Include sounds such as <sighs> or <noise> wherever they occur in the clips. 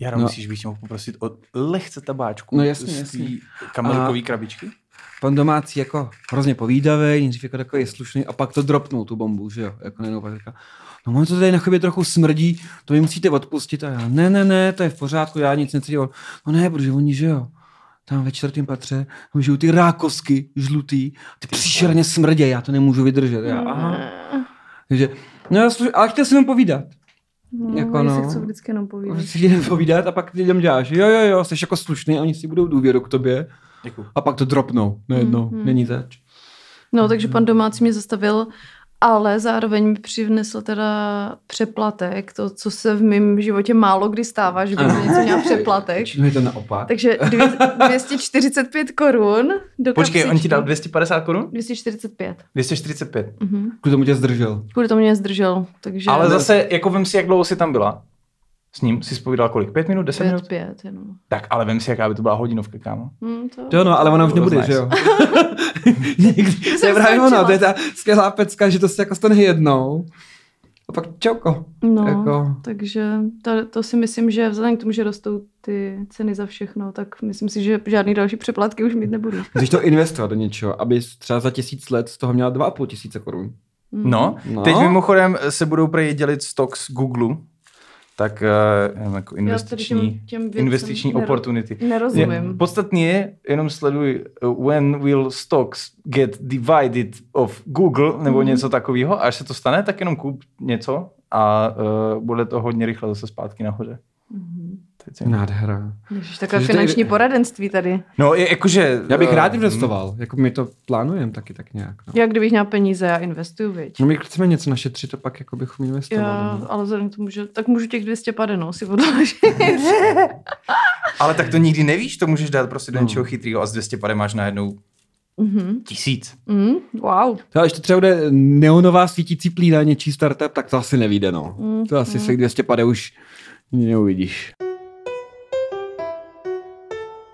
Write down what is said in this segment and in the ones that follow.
Já No. myslíš, že bych tě mohl poprosit o lehce tabáčku No jasně, z jasně. té kamelkový A- krabičky? Pan domácí jako hrozně povídavý, nejdřív jako takový slušný a pak to dropnul tu bombu, že jo, jako nejenom pak říká, no ono to tady na chobě trochu smrdí, to mi musíte odpustit a já, ne, ne, ne, to je v pořádku, já nic necítím, no ne, protože oni, že jo, tam ve čtvrtém patře, tam žijou ty rákosky žlutý, ty příšerně smrdě, já to nemůžu vydržet, já, aha. Takže, no já sluš, ale chtěl jsem jenom povídat. No, Jako oni no. si chcou vždycky jenom povídat. Si jen povídat a pak ty lidem děláš, jo, jo, jo, jsi jako slušný, a oni si budou důvěru k tobě Děkuju. a pak to dropnou najednou, Mhm. není zač. No, takže pan domácí mě zastavil, ale zároveň mi přivnesl teda přeplatek, to, co se v mém životě málo kdy stává, že bych něco měla přeplatek. Je to naopak. Takže dvě, 245 korun do Počkej, on ti dal 250 korun? 245. 245. Mhm. Kvůli tomu tě zdržel. Kvůli tomu mě zdržel, takže... Ale zase, jako vem si, jak dlouho jsi tam byla. S ním si spovídal kolik? Pět minut, deset minut? pět, pět, jenom. Tak, ale vem si, jaká by to byla hodinovka, kámo. Hm, to... Jo, no, ale ona už nebude, že jo? <laughs> <laughs> Někdy, to je právě skončila. to je ta skvělá pecka, že to se jako stane jednou. A pak čauko. No, Jako- takže to, to si myslím, že vzhledem k tomu, že rostou ty ceny za všechno, tak myslím si, že žádný další přeplatky už mít nebudu. Musíš to investovat do něčeho, aby třeba za tisíc let z toho měla dva a půl tisíce korun. Mhm. No, No. teď mimochodem se budou prej dělit stocks Google, tak uh, jako investiční, těm, těm investiční nero- opportunity. Je, Nerozumím. podstatně je, jenom sleduj, uh, when will stocks get divided of Google, nebo Mhm. něco takového, až se to stane, tak jenom kup něco a uh, bude to hodně rychle zase zpátky nahoře. Mhm. Teď je- Nádhera. Ježiš, takové to finanční poradenství tady. No, je, jakože... Já bych eh, rád investoval, jako my to plánujeme taky tak nějak. No. Já kdybych měla peníze, já investuju, viď. No my chceme něco našetřit a pak jako bychom investovali. Já, no. ale vzhledem k tomu, že tak můžu těch 200 padenou si odložit. <laughs> Ale tak to nikdy nevíš, to můžeš dát prostě do No. něčeho chytrého a z 200 pade máš najednou Mhm. tisíc. Mm, wow. To, až to třeba bude neonová svítící plína, něčí startup, tak to asi nevíde, no. Mm, To asi mm. se 200 pade už neuvidíš.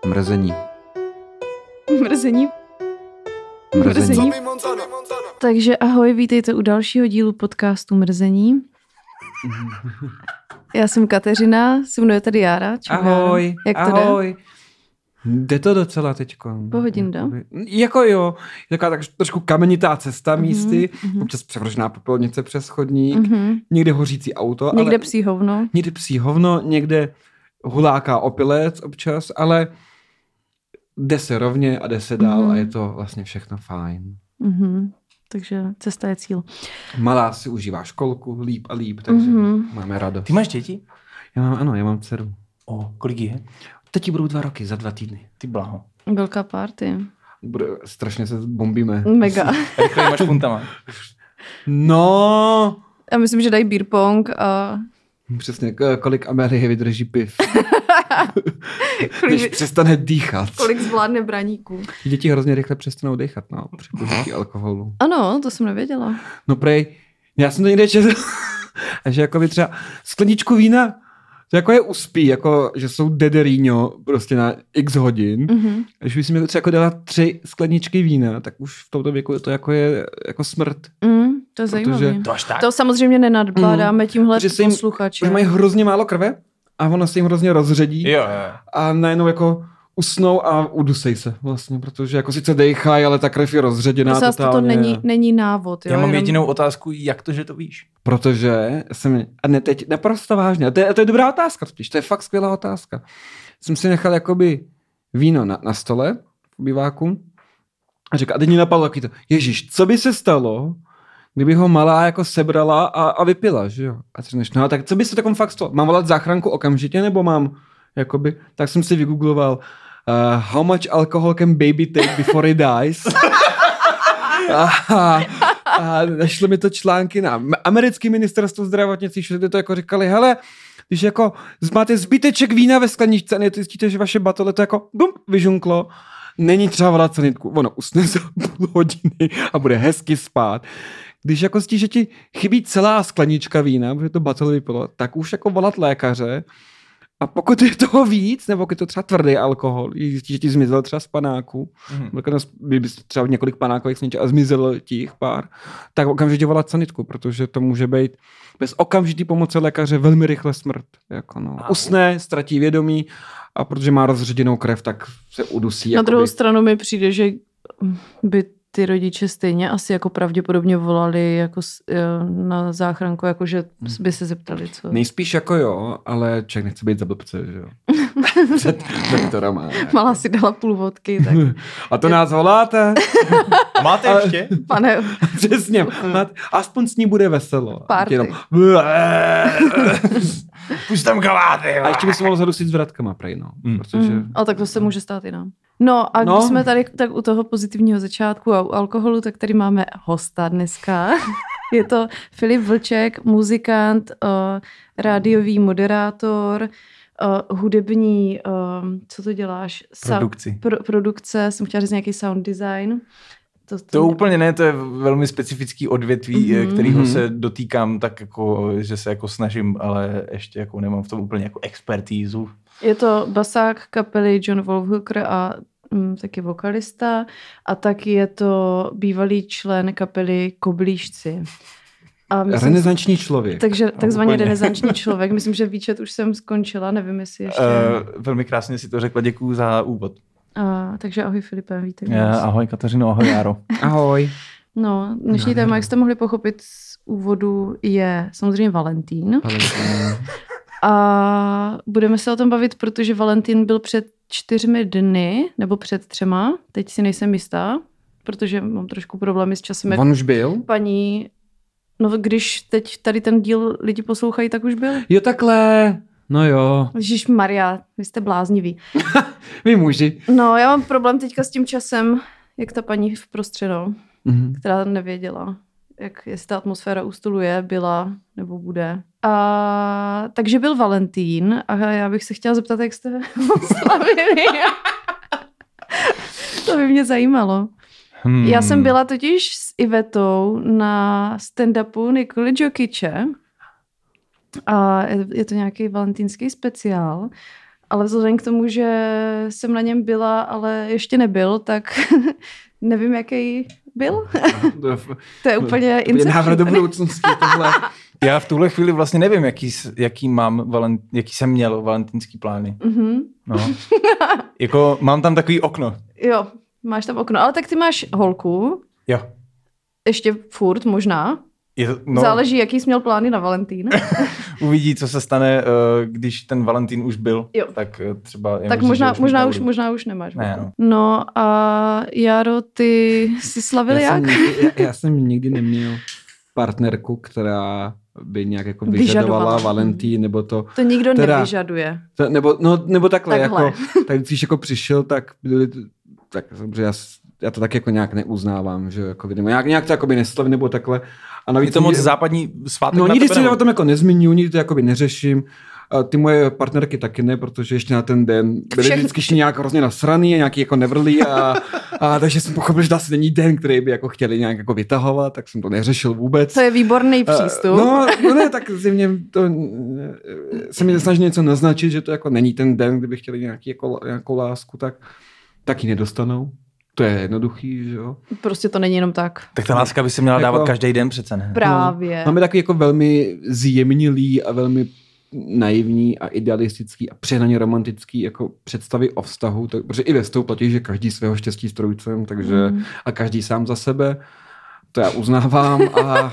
Mrzení. Mrzení. Mrzení. Takže ahoj, vítejte u dalšího dílu podcastu Mrzení. Já jsem Kateřina, se mnou je tady Jára. Čau, Ahoj, Jára. Jak to jde? ahoj. Jde to docela teďko. Pohodinda. Jakoby- Jako jo, je taková tak trošku kamenitá cesta Mhm, místy, mhm. občas převržená popelnice přes chodník, Mhm. někde hořící auto, Někde ale psí hovno. někde psí hovno, někde huláká opilec občas, ale jde se rovně a jde se dál Mhm. a je to vlastně všechno fajn. Mhm. Takže cesta je cíl. Malá si užívá školku líp a líp, takže Mhm. máme radost. Ty máš děti? Já mám, ano, já mám dceru. O, kolik je? Teď ti budou dva roky, za dva týdny. Ty blaho. Velká party. Bude, strašně se bombíme. Mega. <laughs> Rychle máš puntama. No, Já myslím, že dají beer pong a přesně, kolik Amelie vydrží piv, <laughs> <laughs> než kolik, přestane dýchat. kolik zvládne braníků. Děti hrozně rychle přestanou dýchat, no, při alkoholu. Ano, to jsem nevěděla. No prej, já jsem to někde četl, a <laughs> že jako by třeba skleničku vína, to jako je uspí, jako že jsou dederíňo prostě na x hodin. Mhm. Když bys mi třeba jako dala tři skleničky vína, tak už v tomto věku to jako je jako smrt. Mm, to je Protože- zajímavé. To tak? To samozřejmě nenadbádáme tímhle se jim- posluchače. Už mají hrozně málo krve a ono se jim hrozně rozředí Jo, jo. a najednou jako usnou a udusej se vlastně, protože jako sice dejchají, ale ta krev je rozředěná toto totálně. není, není návod. Jo? Já mám jenom- jedinou otázku, jak to, že to víš? Protože jsem, a ne teď, naprosto vážně, a to je, a to je dobrá otázka totiž, to je fakt skvělá otázka. Jsem si nechal jakoby víno na, na stole v biváku a říkal, a teď mi napadlo taky to, ježíš, co by se stalo, kdyby ho malá jako sebrala a, a vypila, že jo? A řekneš, no tak co by se takom fakt stalo? Mám volat záchranku okamžitě, nebo mám, jakoby, tak jsem si vygoogloval, uh, how much alcohol can baby take before it dies? <laughs> a, našlo mi to články na americký ministerstvo zdravotnictví, všude to jako říkali, hele, když jako máte zbyteček vína ve skleničce a nezjistíte, že vaše batole to jako bum, vyžunklo, není třeba volat sanitku, ono usne za půl hodiny a bude hezky spát. Když jako zjistíš, že ti chybí celá sklenička vína, protože to batole vypilo, tak už jako volat lékaře A pokud je toho víc, nebo pokud je to třeba tvrdý alkohol, zjistíš, že ti zmizel třeba z panáku, Mhm. mm-hmm. třeba několik panákových sníček a zmizel ti jich pár, tak okamžitě volat sanitku, protože to může být bez okamžitý pomoci lékaře velmi rychle smrt. Jako no. Usne, ztratí vědomí a protože má rozředěnou krev, tak se udusí. Na jakoby. druhou stranu mi přijde, že by ty rodiče stejně asi jako pravděpodobně volali jako eh, na záchranku, jako že by se zeptali, co. Nejspíš jako jo, ale člověk nechce být za blbce, že jo. <laughs> Před doktorama. Malá si dala půl vodky, tak <laughs> A to nás voláte? A <laughs> máte ještě? Přesně. pane, Máte- Aspoň s ní bude veselo. Party. Jenom- Už tam kaláty. A ještě by se mohlo zadusit s vratkama, prej, no. Mm. Protože... Mm, ale tak to se může stát i nám. No a No. když jsme tady tak u toho pozitivního začátku a u alkoholu, tak tady máme hosta dneska. <laughs> Je to Filip Vlček, muzikant, uh, rádiový moderátor, uh, hudební, uh, co to děláš? Sa- Produkci. Pro, produkce, jsem chtěla říct nějaký sound design. To, To úplně ne, to je velmi specifický odvětví, Mhm. mm-hmm. kterého Mhm. se dotýkám tak jako, že se jako snažím, ale ještě jako nemám v tom úplně jako expertízu. Je to basák kapely John Wolfhooker a mm, taky vokalista a taky je to bývalý člen kapely Koblížci. A myslím, Renesanční člověk. takže takzvaně úplně. renesanční <laughs> člověk. Myslím, že výčet už jsem skončila, nevím, jestli ještě. Uh, velmi krásně si to řekla, děkuju za úvod. Uh, takže ahoj Filipe, vítej. u Uh, nás. ahoj Kateřino, ahoj Járo. <laughs> Ahoj. No, dnešní téma, jak jste mohli pochopit z úvodu, je samozřejmě Valentín. <laughs> A budeme se o tom bavit, protože Valentín byl před čtyřmi dny, nebo před třema, teď si nejsem jistá, protože mám trošku problémy s časem. On už byl? paní, no když teď tady ten díl lidi poslouchají, tak už byl. Jo, takhle. No jo. Ježíš Maria, vy jste blázniví. <laughs> Vy muži. No, já mám problém teďka s tím časem, jak ta paní v prostředu, Mhm. která nevěděla, jak jestli ta atmosféra u stolu je, byla nebo bude. A, takže byl Valentín a já bych se chtěla zeptat, jak jste <laughs> ho slavili. to by mě zajímalo. Hmm. Já jsem byla totiž s Ivetou na stand-upu Nikoli Jokiče a je- je to nějaký valentýnský speciál, ale vzhledem k tomu, že jsem na něm byla, ale ještě nebyl, tak <laughs> nevím, jaký byl. <laughs> To je úplně To je návrat do inception. budoucnosti. Tohle. <laughs> Já v tuhle chvíli vlastně nevím, jaký, jaký mám, valent, jaký jsem měl valentínský plány. Mhm. No. <laughs> jako mám tam takový okno. Jo, máš tam okno. Ale tak ty máš holku, Jo. ještě furt možná. Je No. Záleží, jaký jsi měl plány na Valentín. <laughs> Uvidí, co se stane, eh, když ten Valentín už byl. Jo. Tak eh, třeba... tak možný, možná, že možná, už, možná už nemáš. Ne, no. no a Jaro, ty jsi slavil já, jak? jsem, nikdy- já, já jsem nikdy neměl partnerku, která by nějak jako vyžadovala, Vyžadovala. Valentín, nebo to, To nikdo Teda- nevyžaduje. to nebo, no, nebo takhle, Takhle. jako, <laughs> tak když jako přišel, tak byli, tak samozřejmě já, já to tak jako nějak neuznávám, že jako, nebo nějak, nějak to jako by neslavím, nebo takhle. A navíc Je to moc západní svátek No na nikdy se o tom jako nezmiňuji, nikdy to jakoby neřeším. A ty moje partnerky taky ne, protože ještě na ten den byly Všechny- vždycky ještě nějak hrozně nasraný a nějaký jako nevrlý a, <laughs> a, takže jsem pochopil, že to asi není den, který by jako chtěli nějak jako vytahovat, tak jsem to neřešil vůbec. To je výborný přístup. No, no ne, tak zimně to se mi snaží něco naznačit, že to jako není ten den, kdyby chtěli nějaký, jako, nějakou lásku, tak, tak ji nedostanou. To je jednoduchý, že jo. Prostě to není jenom tak. Tak ta láska by se měla Jako- dávat každý den přece, ne? Právě. Máme takový jako velmi zjemnilý a velmi naivní a idealistický a přehnaně romantický jako představy o vztahu, tak, protože i ve platí, že každý svého štěstí strojcem, takže Mm. a každý sám za sebe, to já uznávám a,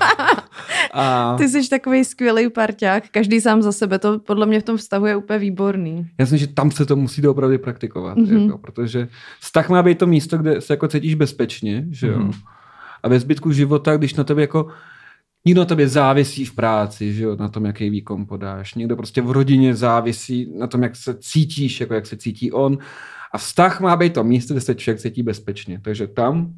a <laughs> Ty jsi takový skvělý parťák, každý sám za sebe, to podle mě v tom vztahu je úplně výborný. já myslím, že tam se to musí doopravdy praktikovat, Mhm. mm-hmm. jako, protože vztah má být to místo, kde se jako cítíš bezpečně, že jo. Mhm. Mm-hmm. A ve zbytku života, když na tebe jako Někdo na tobě závisí v práci, že jo, na tom, jaký výkon podáš. Někdo prostě v rodině závisí na tom, jak se cítíš, jako jak se cítí on. A vztah má být to místo, kde se člověk cítí bezpečně. Takže tam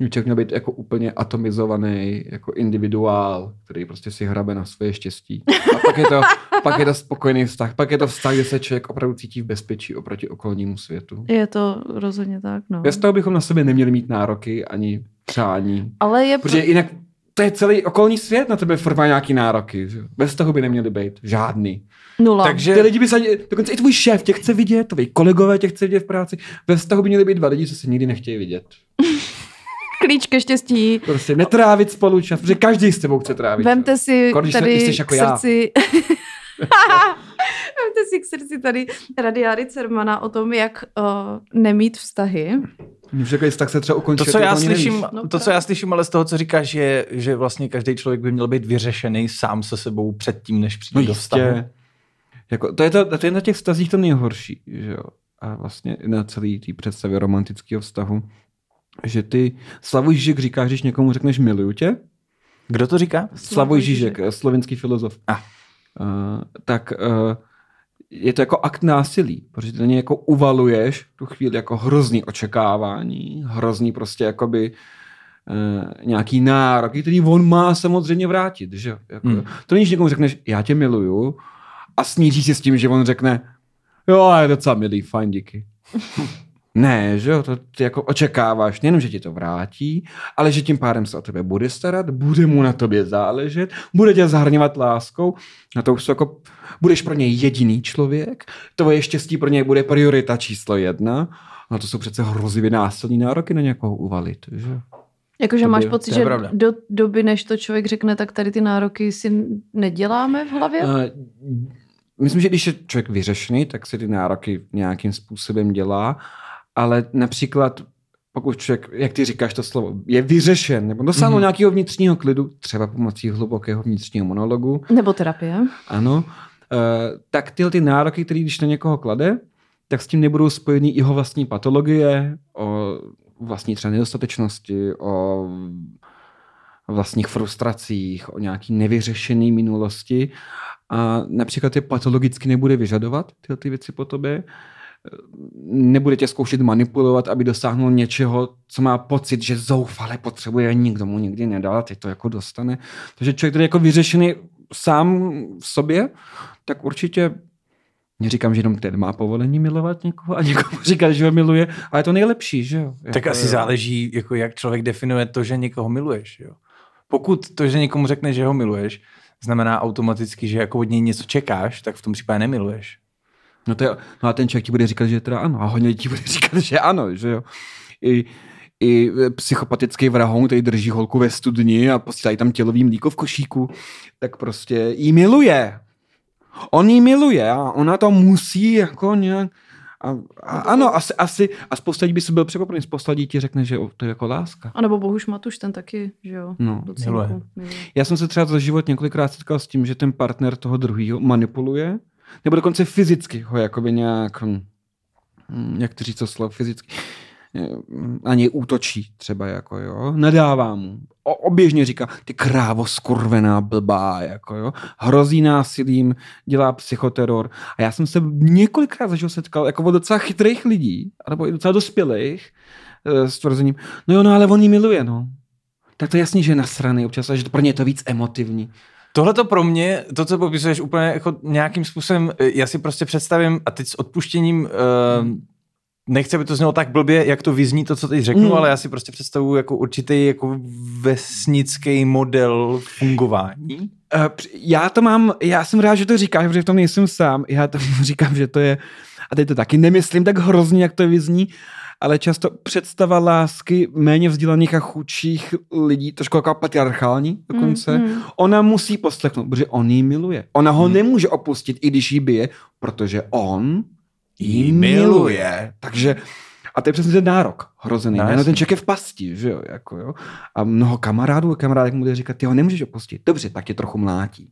člověk měl být jako úplně atomizovaný, jako individuál, který prostě si hrabe na svoje štěstí. A pak je to, <laughs> pak je to spokojený vztah. Pak je to vztah, kde se člověk opravdu cítí v bezpečí oproti okolnímu světu. Je to rozhodně tak, no. Bez toho bychom na sebe neměli mít nároky ani přání. Ale je... Protože jinak to je celý okolní svět na tebe furt má nějaký nároky. Že? Bez toho by neměly být žádný. Nula. Takže- Ty lidi by se, dokonce i tvůj šéf tě chce vidět, tvoji kolegové tě chce vidět v práci. Ve vztahu by měli být dva lidi, co se nikdy nechtějí vidět. <laughs> Klíč ke štěstí. Prostě netrávit spolu čas, protože každý s tebou chce trávit Vemte čas. si Jako když tady jsi jako k já. srdci... <laughs> Vemte si k srdci tady radiáry Cermana o tom, jak uh, nemít vztahy. Když řekl, tak se třeba ukončí. To, co já slyším, No to, co já slyším, ale z toho, co říkáš, je, že vlastně každý člověk by měl být vyřešený sám se sebou předtím, než přijde No do vztahu. Jako, to, je to, to je na těch vztazích to nejhorší, že jo. A vlastně i na celý té představě romantického vztahu, že ty Slavoj Žižek říkáš, když někomu řekneš miluju tě, Kdo to říká? Slavoj Žižek, slovenský filozof, A. uh, tak uh, je to jako akt násilí, protože ty na něj jako uvaluješ tu chvíli jako hrozný očekávání, hrozný prostě jakoby uh, nějaký nárok, který on má samozřejmě vrátit, že. Jako, Hmm. To není, že někomu řekneš, já tě miluju a smíří si s tím, že on řekne, jo, je docela milý, fajn, díky. <laughs> Ne, že jo, to ty jako očekáváš nejenom, že ti to vrátí, ale že tím pádem se o tebe bude starat, bude mu na tobě záležet, bude tě zahrňovat láskou, na to už jsou jako, budeš pro něj jediný člověk, tvoje štěstí pro něj bude priorita číslo jedna, a to jsou přece hrozivě násilný nároky na někoho uvalit, že jo. Jakože máš pocit, že pravda. do doby, než to člověk řekne, tak tady ty nároky si neděláme v hlavě? Eh, Myslím, že když je člověk vyřešený, tak si ty nároky nějakým způsobem dělá, ale například pokud člověk, jak ty říkáš to slovo, je vyřešen, nebo dosáhnul Mhm. mm-hmm. nějakého vnitřního klidu, třeba pomocí hlubokého vnitřního monologu, Nebo terapie? ano, eh, tak tyhle ty nároky, které když na někoho klade, tak s tím nebudou spojený jeho vlastní patologie, o vlastní třeba nedostatečnosti, o vlastních frustracích, o nějaký nevyřešený minulosti a například je patologicky nebude vyžadovat tyhle ty věci po tobě, nebude tě zkoušet manipulovat, aby dosáhnul něčeho, co má pocit, že zoufale potřebuje a nikdo mu nikdy nedal a teď to jako dostane. Takže člověk, který je jako vyřešený sám v sobě, tak určitě Neříkám, že jenom ten má povolení milovat někoho a někomu říkat, že ho miluje, ale je to nejlepší, že jo? Tak Jako, asi jo. záleží, jako jak člověk definuje to, že někoho miluješ. Jo? Pokud to, že někomu řekne, že ho miluješ, znamená automaticky, že jako od něj něco čekáš, tak v tom případě nemiluješ. No, to je, no a ten člověk ti bude říkat, že teda ano. A hodně lidí ti bude <laughs> říkat, že ano, že jo. I, i psychopatický vrahoun, který drží holku ve studni a posílají tam tělový mlíko v košíku, tak prostě jí miluje. On jí miluje a ona to musí jako nějak... A, a, ano, asi, asi, a spousta lidí by se byl překvapený, spousta lidí ti řekne, že to je jako láska. A nebo Bohuš Matuš, ten taky, že jo? No, miluje. Já jsem se třeba za život několikrát setkal s tím, že ten partner toho druhého manipuluje, nebo dokonce fyzicky ho jakoby nějak, hm, hm, jak to říct slovo, fyzicky, eh, na něj útočí třeba jako jo, nadává mu. O, oběžně říká, ty krávo skurvená blbá, jako jo, hrozí násilím, dělá psychoteror. A já jsem se několikrát zažil setkal jako od docela chytrých lidí, nebo i docela dospělých, eh, s tvrzením, no jo, no ale on jí miluje, no. Tak to je jasný, že je nasraný občas, a že pro ně je to víc emotivní. Tohle to pro mě, to, co popisuješ úplně jako nějakým způsobem, eh, já si prostě představím, a teď s odpuštěním, uh, nechci, aby to znělo tak blbě, jak to vyzní to, co teď řeknu, Mm. ale já si prostě představuji jako určitý jako vesnický model fungování. Uh, já to mám, já jsem rád, že to říkáš, protože v tom nejsem sám. Já to <laughs> říkám, že to je, a teď to taky nemyslím tak hrozně, jak to vyzní, ale často představa lásky méně vzdělaných a chudších lidí, trošku jako patriarchální dokonce, Mm, mm, mm. ona musí poslechnout, protože on ji miluje. Ona ho nemůže opustit, i když ji bije, protože on ji miluje. miluje. Takže a to je přesně ten nárok hrozený. No, No, ten člověk je v pasti, že jo, jako jo. A mnoho kamarádů a kamarádek mu bude říkat, ty ho nemůžeš opustit. Dobře, tak tě trochu mlátí.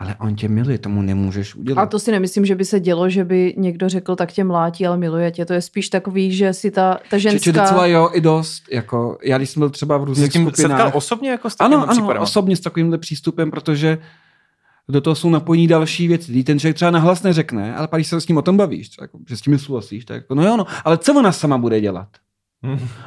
Ale on tě miluje, tomu nemůžeš udělat. A to si nemyslím, že by se dělo, že by někdo řekl, tak tě mlátí, ale miluje tě. To je spíš takový, že si ta, ta Či, či ženská... docela jo, i dost. Jako, já když jsem byl třeba v různých tím skupinách. setkal osobně jako s takovými ano, ano, osobně s takovýmhle přístupem, protože do toho jsou napojení další věci. Ten člověk třeba nahlas neřekne, ale pak když se s ním o tom bavíš, třeba jako, že s tím souhlasíš, tak jako, no jo, no, ale co ona sama bude dělat?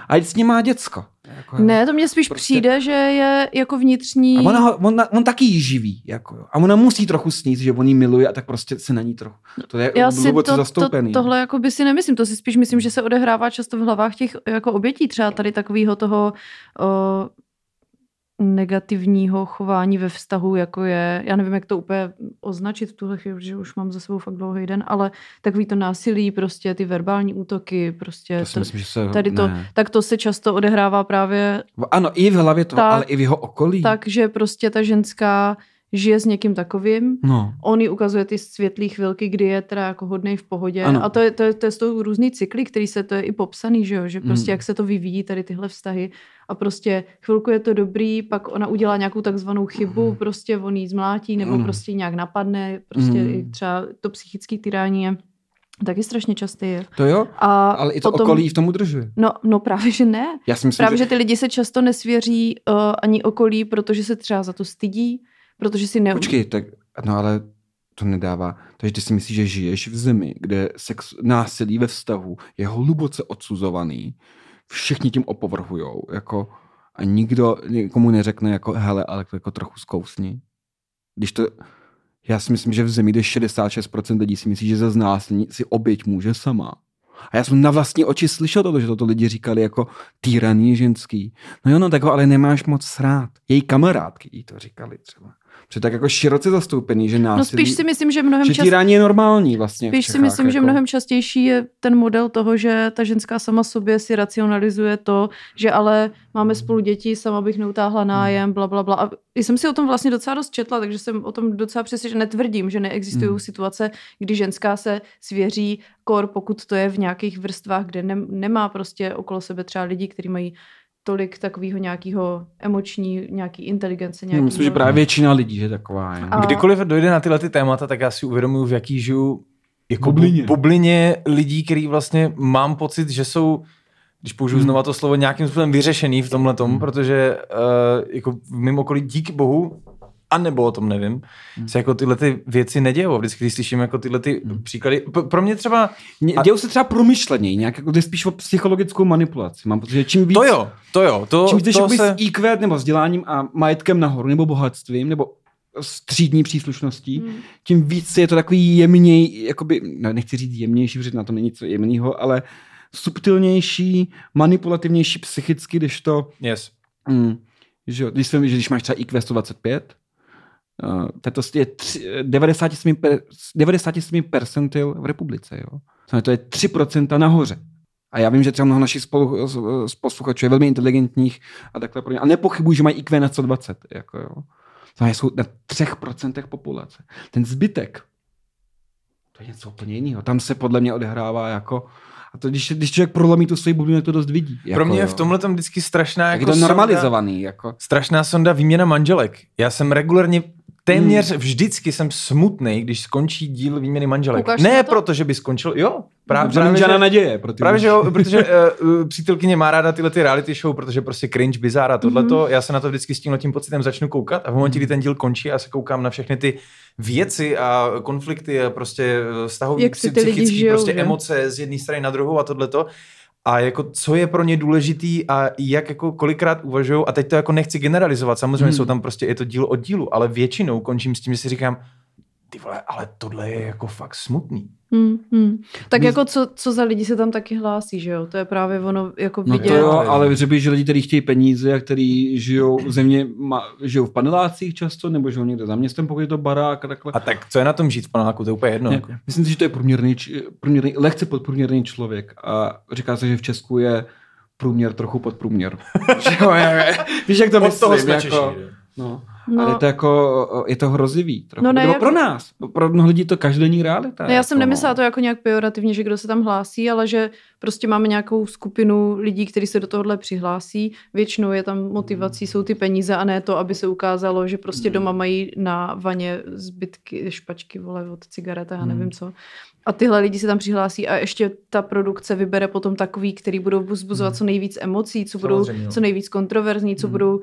A s ním má děcko. Jako, Ne, to mně spíš Prostě- přijde, že je jako vnitřní... A ona, ho- on, on taky jí živí. Jako, jo. a ona musí trochu snít, že on jí miluje a tak prostě se na ní trochu. To je Já si to, to, zastoupený. tohle jako by si nemyslím, to si spíš myslím, že se odehrává často v hlavách těch jako obětí třeba tady takového toho o, negativního chování ve vztahu, jako je, já nevím, jak to úplně označit v tuhle chvíli, že už mám za sebou fakt dlouhý den, ale takový to násilí, prostě ty verbální útoky, prostě To si myslím, že se... tady to, ne. tak to se často odehrává právě Ano, i v hlavě toho, Tak. ale i v jeho okolí. tak, že prostě ta ženská žije s někým takovým, No. on jí ukazuje ty světlé chvilky, kdy je teda jako hodnej v pohodě. Ano. A to je, to, je, to je z toho různý cykly, který se, to je i popsaný, že jo? Že prostě Mm. jak se to vyvíjí, tady tyhle vztahy. A prostě chvilku je to dobrý, pak ona udělá nějakou takzvanou chybu, prostě on jí zmlátí, nebo Mm. prostě nějak napadne, prostě Mm. i třeba to psychické tyrání je taky strašně častý je. To jo, A ale i to potom, okolí v tom udržuje. No, no právě, že ne. Já si myslím, Právě, že... že ty lidi se často nesvěří uh, ani okolí, protože se třeba za to stydí, protože si ne... Počkej, tak, no ale to nedává. Takže ty si myslíš, že žiješ v zemi, kde sex, násilí ve vztahu je hluboce odsuzovaný, všichni tím opovrhujou, jako a nikdo nikomu neřekne jako hele, ale jako trochu zkousni. Když to, já si myslím, že v zemi, kde 66% lidí si myslí, že za znásilní si oběť může sama. A já jsem na vlastní oči slyšel to, že toto lidi říkali jako týraný ženský. No jo, no tak ho ale nemáš moc rád. Její kamarádky jí to říkali třeba. Protože tak jako široce zastoupený, že násilí, No spíš si myslím, že mnohem že čas... týrání je normální vlastně. Spíš si myslím, že jako. mnohem častější je ten model toho, že ta ženská sama sobě si racionalizuje to, že ale máme spolu děti, sama bych neutáhla nájem, bla, bla, bla. A jsem si o tom vlastně docela dost četla, takže jsem o tom docela přesně, že netvrdím, že neexistují Hmm. situace, kdy ženská se svěří kor, pokud to je v nějakých vrstvách, kde ne, nemá prostě okolo sebe třeba lidi, kteří mají tolik takového nějakého emoční, nějaký inteligence, Já nějaký myslím, že právě většina lidí je taková. Je. A- Kdykoliv dojde na tyhle ty témata, tak já si uvědomuji, v jaký žiju jako Bublině. bublině. bublině lidí, který vlastně mám pocit, že jsou když použiju Hmm. znova to slovo, nějakým způsobem vyřešený v tomhle tom, protože uh, jako v mém okolí díky bohu, a nebo o tom nevím, Hmm. se jako tyhle ty věci nedějou. Vždycky, když slyším jako tyhle ty příklady, p- pro mě třeba, Ně- Dějou se třeba promyšleněji, nějak jako jde spíš o psychologickou manipulaci. Mám pocit, že čím víc, to jo, to jo, to, čím víc to se... s IQ nebo vzděláním a majetkem nahoru, nebo bohatstvím, nebo střídní příslušností, Hmm. tím víc je to takový jemněj, jakoby, no, nechci říct jemnější, protože na to není co jemného, ale subtilnější, manipulativnější psychicky, když to, Yes. mm, že, jo, když, jsem, že když máš třeba IQ 125, uh, to je tři, 97, per, 97 percentil v republice, jo. To je 3% nahoře. A já vím, že třeba mnoho našich spolu, posluchačů je velmi inteligentních a takhle pro ně. A nepochybuji, že mají IQ na 120. Jako jo. Znamená, jsou na 3% populace. Ten zbytek, to je něco úplně jiného. Tam se podle mě odehrává jako... A to, když, když člověk prolomí tu svoji bublinu, to dost vidí. Jako, Pro mě je v tomhle tom vždycky strašná Jak jako je to sonda- normalizovaný. Jako. strašná sonda výměna manželek. Já jsem regulárně téměř hmm. vždycky jsem smutný, když skončí díl výměny manželek. Na ne to? proto, že by skončil, jo. Právě, Právě, právě, že, naděje. Pro právě že jo, protože <laughs> uh, přítelkyně má ráda tyhle ty reality show, protože prostě cringe, bizár a tohleto. Mhm. Mm-hmm. Já se na to vždycky s tímhle tím pocitem začnu koukat a v momentě, kdy ten díl končí, já se koukám na všechny ty věci a konflikty a prostě vztahový, Jak si ty lidi psychický žijou, prostě že? emoce z jedné strany na druhou a tohleto. A jako co je pro ně důležitý a jak jako kolikrát uvažují, a teď to jako nechci generalizovat, samozřejmě Hmm. jsou tam prostě, je to díl od dílu, ale většinou končím s tím, že si říkám, ty vole, ale tohle je jako fakt smutný. Hmm, hmm. Tak My- jako co, co za lidi se tam taky hlásí, že jo? To je právě ono jako No vidět. to jo, Ale- bych, že lidi, kteří chtějí peníze a kteří žijou v země, ma, žijou v panelácích často, nebo žijou někde za městem, pokud je to barák a takhle. A tak co je na tom žít v paneláku, to je úplně jedno. Ne, Jako. myslím si, že to je průměrný, průměrný, lehce podprůměrný člověk a říká se, že v Česku je průměr trochu podprůměr. <laughs> Víš, jak to Od toho jsme Jako, Češi, no. No. Ale je to jako, je to hrozivý. Trochu. No ne, Nebo jak- pro nás. Pro mnoho lidí to každodenní realita. No já jsem jako, nemyslela no. to jako nějak pejorativně, že kdo se tam hlásí, ale že prostě máme nějakou skupinu lidí, kteří se do tohohle přihlásí. Většinou je tam motivací, jsou ty peníze a ne to, aby se ukázalo, že prostě Hmm. doma mají na vaně zbytky, špačky, vole, od cigaret a já nevím Hmm. co. A tyhle lidi se tam přihlásí a ještě ta produkce vybere potom takový, který budou vzbuzovat co nejvíc emocí, co budou Samozřejmě, no. co nejvíc kontroverzní, co Hmm. budou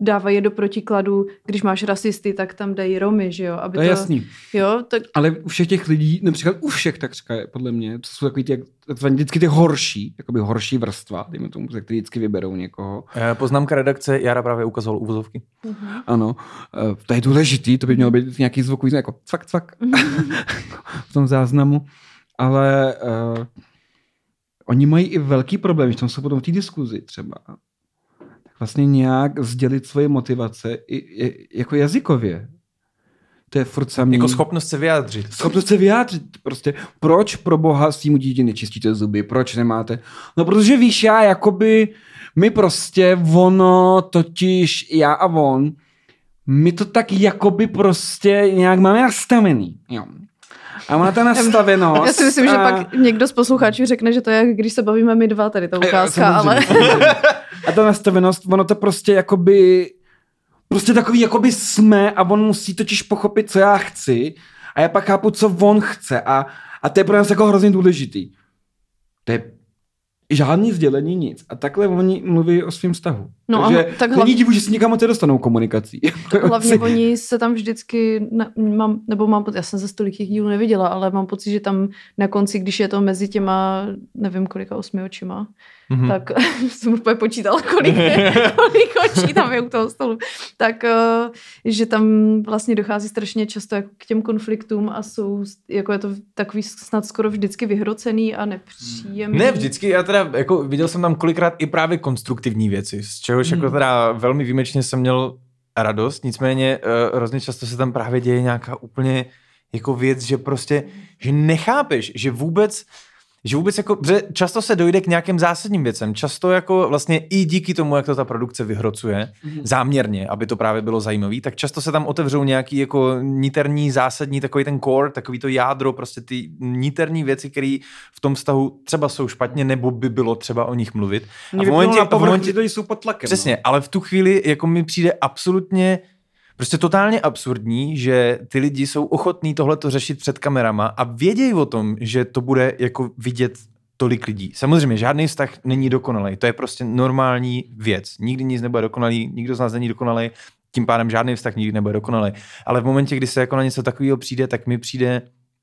dávají je do protikladu, když máš rasisty, tak tam dají Romy, že jo? Aby To je jasný. Jo, tak Ale u všech těch lidí, například u všech takřka, je, podle mě, to jsou takový ty, vždycky ty horší, jakoby horší vrstva, dejme tomu, ze který vždycky vyberou někoho. Eh, Poznámka redakce, Jara právě ukazoval uvozovky. Ano, eh, to je důležitý, to by mělo být nějaký zvukový, jako cvak, cvak <laughs> v tom záznamu, ale uh, oni mají i velký problém, že tam jsou potom v té diskuzi třeba. Vlastně nějak sdělit svoje motivace i, i, jako jazykově. To je furt samý. Jako schopnost se vyjádřit. Schopnost se vyjádřit. Prostě proč pro boha svýmu dítě nečistíte zuby? Proč nemáte? No protože víš, já jakoby, my prostě ono, totiž já a on, my to tak jakoby prostě nějak máme nastavený. Jo. A má ta nastavenost. Já si myslím, že a... pak někdo z posluchačů řekne, že to je, jak když se bavíme my dva, tady ta ukázka, ale... A ta nastavenost, ono to prostě jakoby, prostě takový jakoby jsme a on musí totiž pochopit, co já chci a já pak chápu, co on chce a, a to je pro nás jako hrozně důležitý. To je žádný sdělení, nic. A takhle oni mluví o svém vztahu. No Takže a tak není hlavně- divu, že si někam moc dostanou komunikací. <laughs> Hlavně oni se tam vždycky, na, mám, nebo mám pocit, já jsem ze stolik těch dílů neviděla, ale mám pocit, že tam na konci, když je to mezi těma, nevím kolika, osmi očima, Mhm. hmm. tak <laughs> jsem úplně počítala, kolik, <laughs> kolik očí tam je u toho stolu, tak eh, že tam vlastně dochází strašně často jako k těm konfliktům a jsou, jako je to takový snad skoro vždycky vyhrocený a nepříjemný. Ne vždycky, já teda jako viděl jsem tam kolikrát i právě konstruktivní věci, z čehož jako teda velmi výjimečně jsem měl radost, nicméně uh, hrozně často se tam právě děje nějaká úplně jako věc, že prostě, že nechápeš, že vůbec že vůbec jako, že často se dojde k nějakým zásadním věcem, často jako vlastně i díky tomu, jak to ta produkce vyhrocuje, záměrně, aby to právě bylo zajímavý, tak často se tam otevřou nějaký jako niterní, zásadní, takový ten core, takový to jádro, prostě ty niterní věci, které v tom vztahu třeba jsou špatně, nebo by bylo třeba o nich mluvit. A v momentě, na v povrch, momentě, že jsou pod tlakem. Přesně, ale v tu chvíli jako mi přijde absolutně prostě totálně absurdní, že ty lidi jsou ochotní tohleto řešit před kamerama a vědějí o tom, že to bude jako vidět tolik lidí. Samozřejmě, žádný vztah není dokonalý. To je prostě normální věc. Nikdy nic nebude dokonalý, nikdo z nás není dokonalý, tím pádem žádný vztah nikdy nebude dokonalý. Ale v momentě, kdy se jako na něco takového přijde, tak mi přijde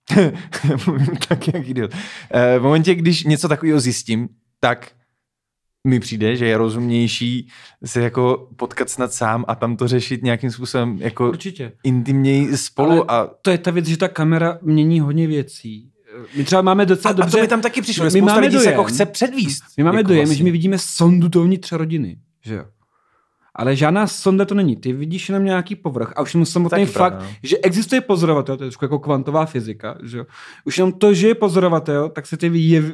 <laughs> tak jak idiot. Eh, V momentě, když něco takového zjistím, tak mi přijde, že je rozumnější se jako potkat snad sám a tam to řešit nějakým způsobem jako Určitě. intimněji spolu a, To je ta věc, že ta kamera mění hodně věcí. My třeba máme docela a, a dobře... to mi tam taky přišlo, My máme lidí se dojem- jako chce předvíst. My máme jako dojem, vlastně. že my vidíme sondu dovnitř rodiny, že jo? Ale žádná sonda to není. Ty vidíš jenom nějaký povrch. A už jenom samotný Taky fakt, pravda, no. že existuje pozorovatel, to je trošku jako kvantová fyzika, že jo? Už jenom to, že je pozorovatel, tak se ty, jev, eh,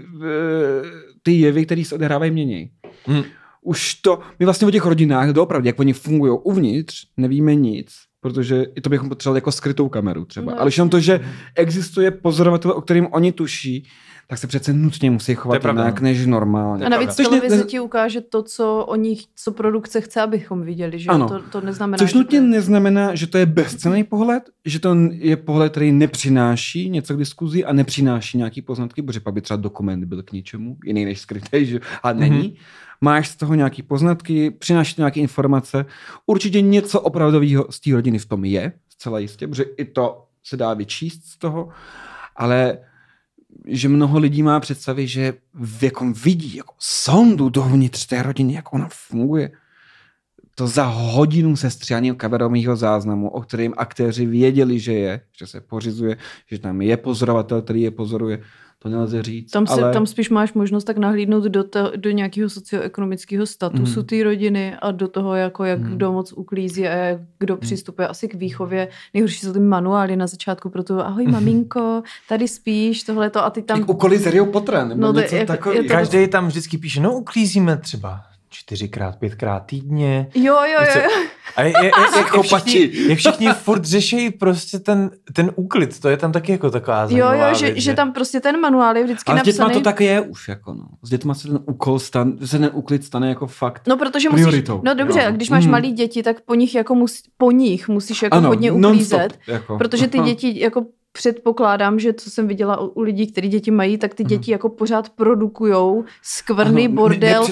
ty jevy, které se odehrávají, mění. Hm. Už to, my vlastně o těch rodinách, doopravdy, jak oni fungují uvnitř, nevíme nic, protože i to bychom potřebovali jako skrytou kameru třeba. No, Ale už jenom to, že existuje pozorovatel, o kterým oni tuší, tak se přece nutně musí chovat jinak no. než normálně. A navíc televize ne- ti ukáže to, co oni, co produkce chce, abychom viděli, že Ano. to, to neznamená, Což že nutně to neznamená, že to je bezcený pohled, že to je pohled, který nepřináší něco k diskuzi a nepřináší nějaký poznatky, protože pak by třeba dokument byl k ničemu, jiný než skrytý, že? a není. Mm-hmm. Máš z toho nějaký poznatky, přináší to nějaké informace. Určitě něco opravdového z té rodiny v tom je, zcela jistě, protože i to se dá vyčíst z toho, ale že mnoho lidí má představy, že v jakom vidí jako sondu dovnitř té rodiny, jak ona funguje. To za hodinu se stříhaním kamerového záznamu, o kterém aktéři věděli, že je, že se pořizuje, že tam je pozorovatel, který je pozoruje, to nelze říct. Tam, se, ale... tam spíš máš možnost tak nahlídnout do, to, do nějakého socioekonomického statusu Mhm. té rodiny a do toho, jako jak kdo moc uklízí a jak kdo přistupuje asi k výchově. Nejhorší jsou ty manuály na začátku pro to, ahoj maminko, tady spíš, tohle to a ty tam... Jak úkoly z Harryho Pottera, nebo No, něco takového. je to- Každý tam vždycky píše, no uklízíme třeba čtyřikrát, pětkrát týdně. Jo, jo, jo, jo. A je, je, je, <laughs> jak, Chopači. všichni, jak všichni furt řeší prostě ten, ten úklid, to je tam taky jako taková Jo, zajímavá jo, že, věc, že tam prostě ten manuál je vždycky Ale s dětma napsaný. to tak je už, jako no. S dětma se ten úkol stan, se ten úklid stane jako fakt. No, protože musíš, prioritou. no dobře, Jo. a když máš Mm. malý děti, tak po nich jako mus, po nich musíš jako ano, hodně uklízet, Jako. protože ty <laughs> děti jako předpokládám, že co jsem viděla u, u lidí, kteří děti mají, tak ty děti jako pořád produkujou skvrny, Ano, bordel,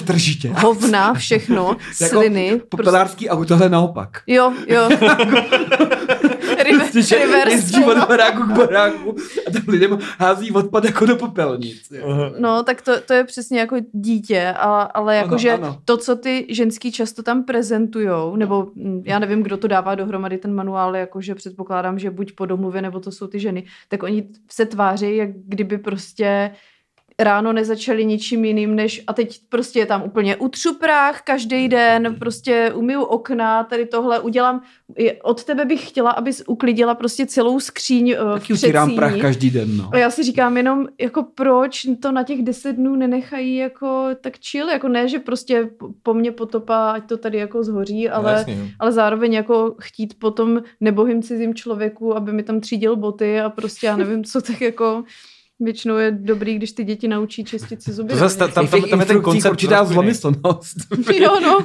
ne- hovna, všechno, <laughs> sliny. Jako prostě, popelářský auto, ale naopak. jo, jo. <laughs> River, Prostě, jezdí od baráku k baráku a tam lidem hází odpad jako do popelnic. No, tak to, to je přesně jako dítě, a, ale Ano, jakože to, co ty ženský často tam prezentujou, nebo mm, já nevím, kdo to dává dohromady ten manuál, jakože předpokládám, že buď po domluvě, nebo to jsou ty ženy, tak oni se tváří, jak kdyby prostě ráno nezačali ničím jiným, než a teď prostě je tam úplně utřu prach každý den, prostě umiju okna, tady tohle udělám. Od tebe bych chtěla, abys uklidila prostě celou skříň uh, Taky utírám prach každý den, no. A já si říkám jenom, jako proč to na těch deset dnů nenechají jako tak chill, jako ne, že prostě po mně potopa, ať to tady jako zhoří, ale, No, jasně, jo. ale zároveň jako chtít potom nebohým cizím člověku, aby mi tam třídil boty a prostě já nevím, co tak jako většinou je dobrý, když ty děti naučí čistit si zuby. To zase ta- tam, tam, tam je ten koncept určitá zlomyslnost. <laughs> Jo, no,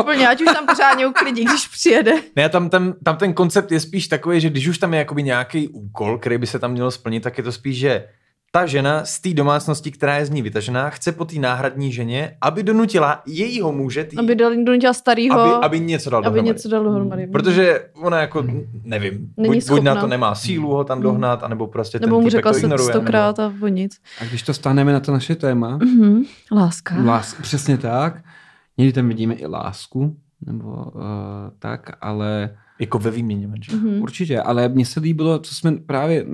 úplně, ať už tam pořádně uklidí, když přijede. Ne, tam, tam, tam ten koncept je spíš takový, že když už tam je jakoby nějaký úkol, který by se tam měl splnit, tak je to spíš, že ta žena z té domácnosti, která je z ní vytažená, chce po té náhradní ženě, aby donutila jejího muže, tý, Aby dal, donutila starýho, aby, aby něco dal aby dohromady. něco dal dohromady. Protože ona jako, nevím, Není buď, buď na to nemá sílu ho tam dohnat, anebo prostě Nebo ten mu týpek řekla to ignoruje. stokrát a o nic. A když to stáhneme na to naše téma, Mhm. Láska. Lás, přesně tak. Někdy tam vidíme i lásku, nebo uh, tak, ale Nebo, jako ve výměně manžel. Mhm. určitě. Ale mně se líbilo, co jsme právě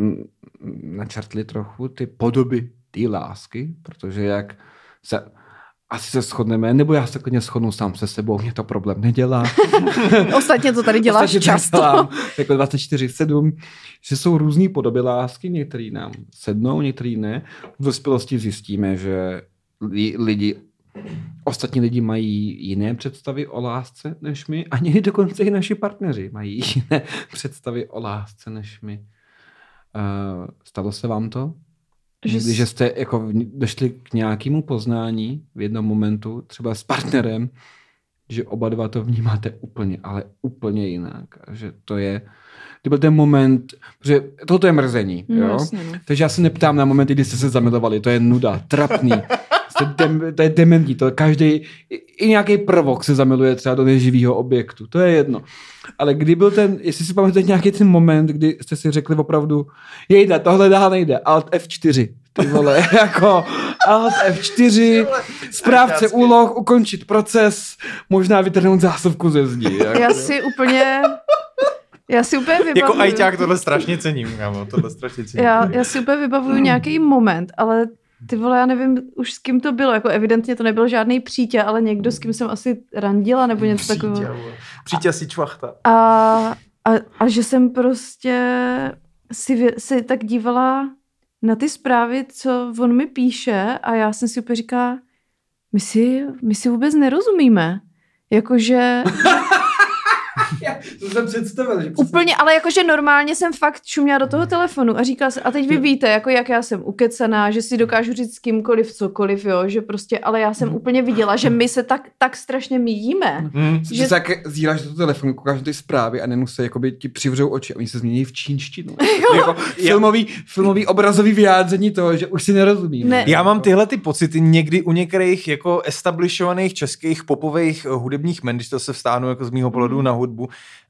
načrtli trochu, ty podoby té lásky, protože jak se asi se shodneme, nebo já se klidně shodnu sám se sebou, mě to problém nedělá. <laughs> Ostatně to tady děláš Ostatně to často. dělám jako 24-7, že jsou různé podoby lásky, některý nám sednou, některý ne. V dospělosti zjistíme, že li, lidi, ostatní lidi mají jiné představy o lásce než my a někdy <laughs> dokonce i naši partneři mají <laughs> jiné představy o lásce než my. Uh, stalo se vám to? Že s- že jste jako došli k nějakému poznání v jednom momentu, třeba s partnerem, že oba dva to vnímáte úplně, ale úplně jinak. A že to je, to byl ten moment, protože toto je mrzení, No, jo? jasně, no. Takže já se neptám na momenty, kdy jste se zamilovali, to je nuda, trapný. <laughs> Dem, to je dementní, to každý, i, nějaký prvok se zamiluje třeba do neživého objektu, to je jedno. Ale kdy byl ten, jestli si pamatujete nějaký ten moment, kdy jste si řekli opravdu, jejda, tohle dál nejde, Alt F4, ty vole, <laughs> jako Alt F4, správce úloh, ukončit proces, možná vytrhnout zásuvku ze zdi. <laughs> Jako. Já si úplně... Já si úplně vybavuju... Jako ajťák tohle strašně cením, kámo, tohle strašně cením. Já, já si úplně vybavuju nějaký moment, ale ty vole, já nevím už s kým to bylo, jako evidentně to nebyl žádný přítě, ale někdo, s kým jsem asi randila nebo něco takového. Přítě si čvachta. A, a, a že jsem prostě si, si tak dívala na ty zprávy, co on mi píše a já jsem si úplně říkala, my si, my si vůbec nerozumíme. Jakože <laughs> To jsem představil, že úplně, ale jakože normálně jsem fakt šuměla do toho telefonu a říkala se, a teď vy víte, jako jak já jsem ukecaná, že si dokážu říct s kýmkoliv cokoliv, jo, že prostě, ale já jsem úplně viděla, že my se tak, tak strašně míjíme. Hmm. Že tak zíráš do toho telefonu, koukáš na ty zprávy a nemusí jakoby ti přivřou oči a oni se změní v čínštinu. <laughs> jako filmový, filmový obrazový vyjádření toho, že už si nerozumí. Ne. Já mám tyhle ty pocity někdy u některých jako establishovaných českých popových hudebních men, když to se vstáhnu jako z mýho pohledu na hudbu.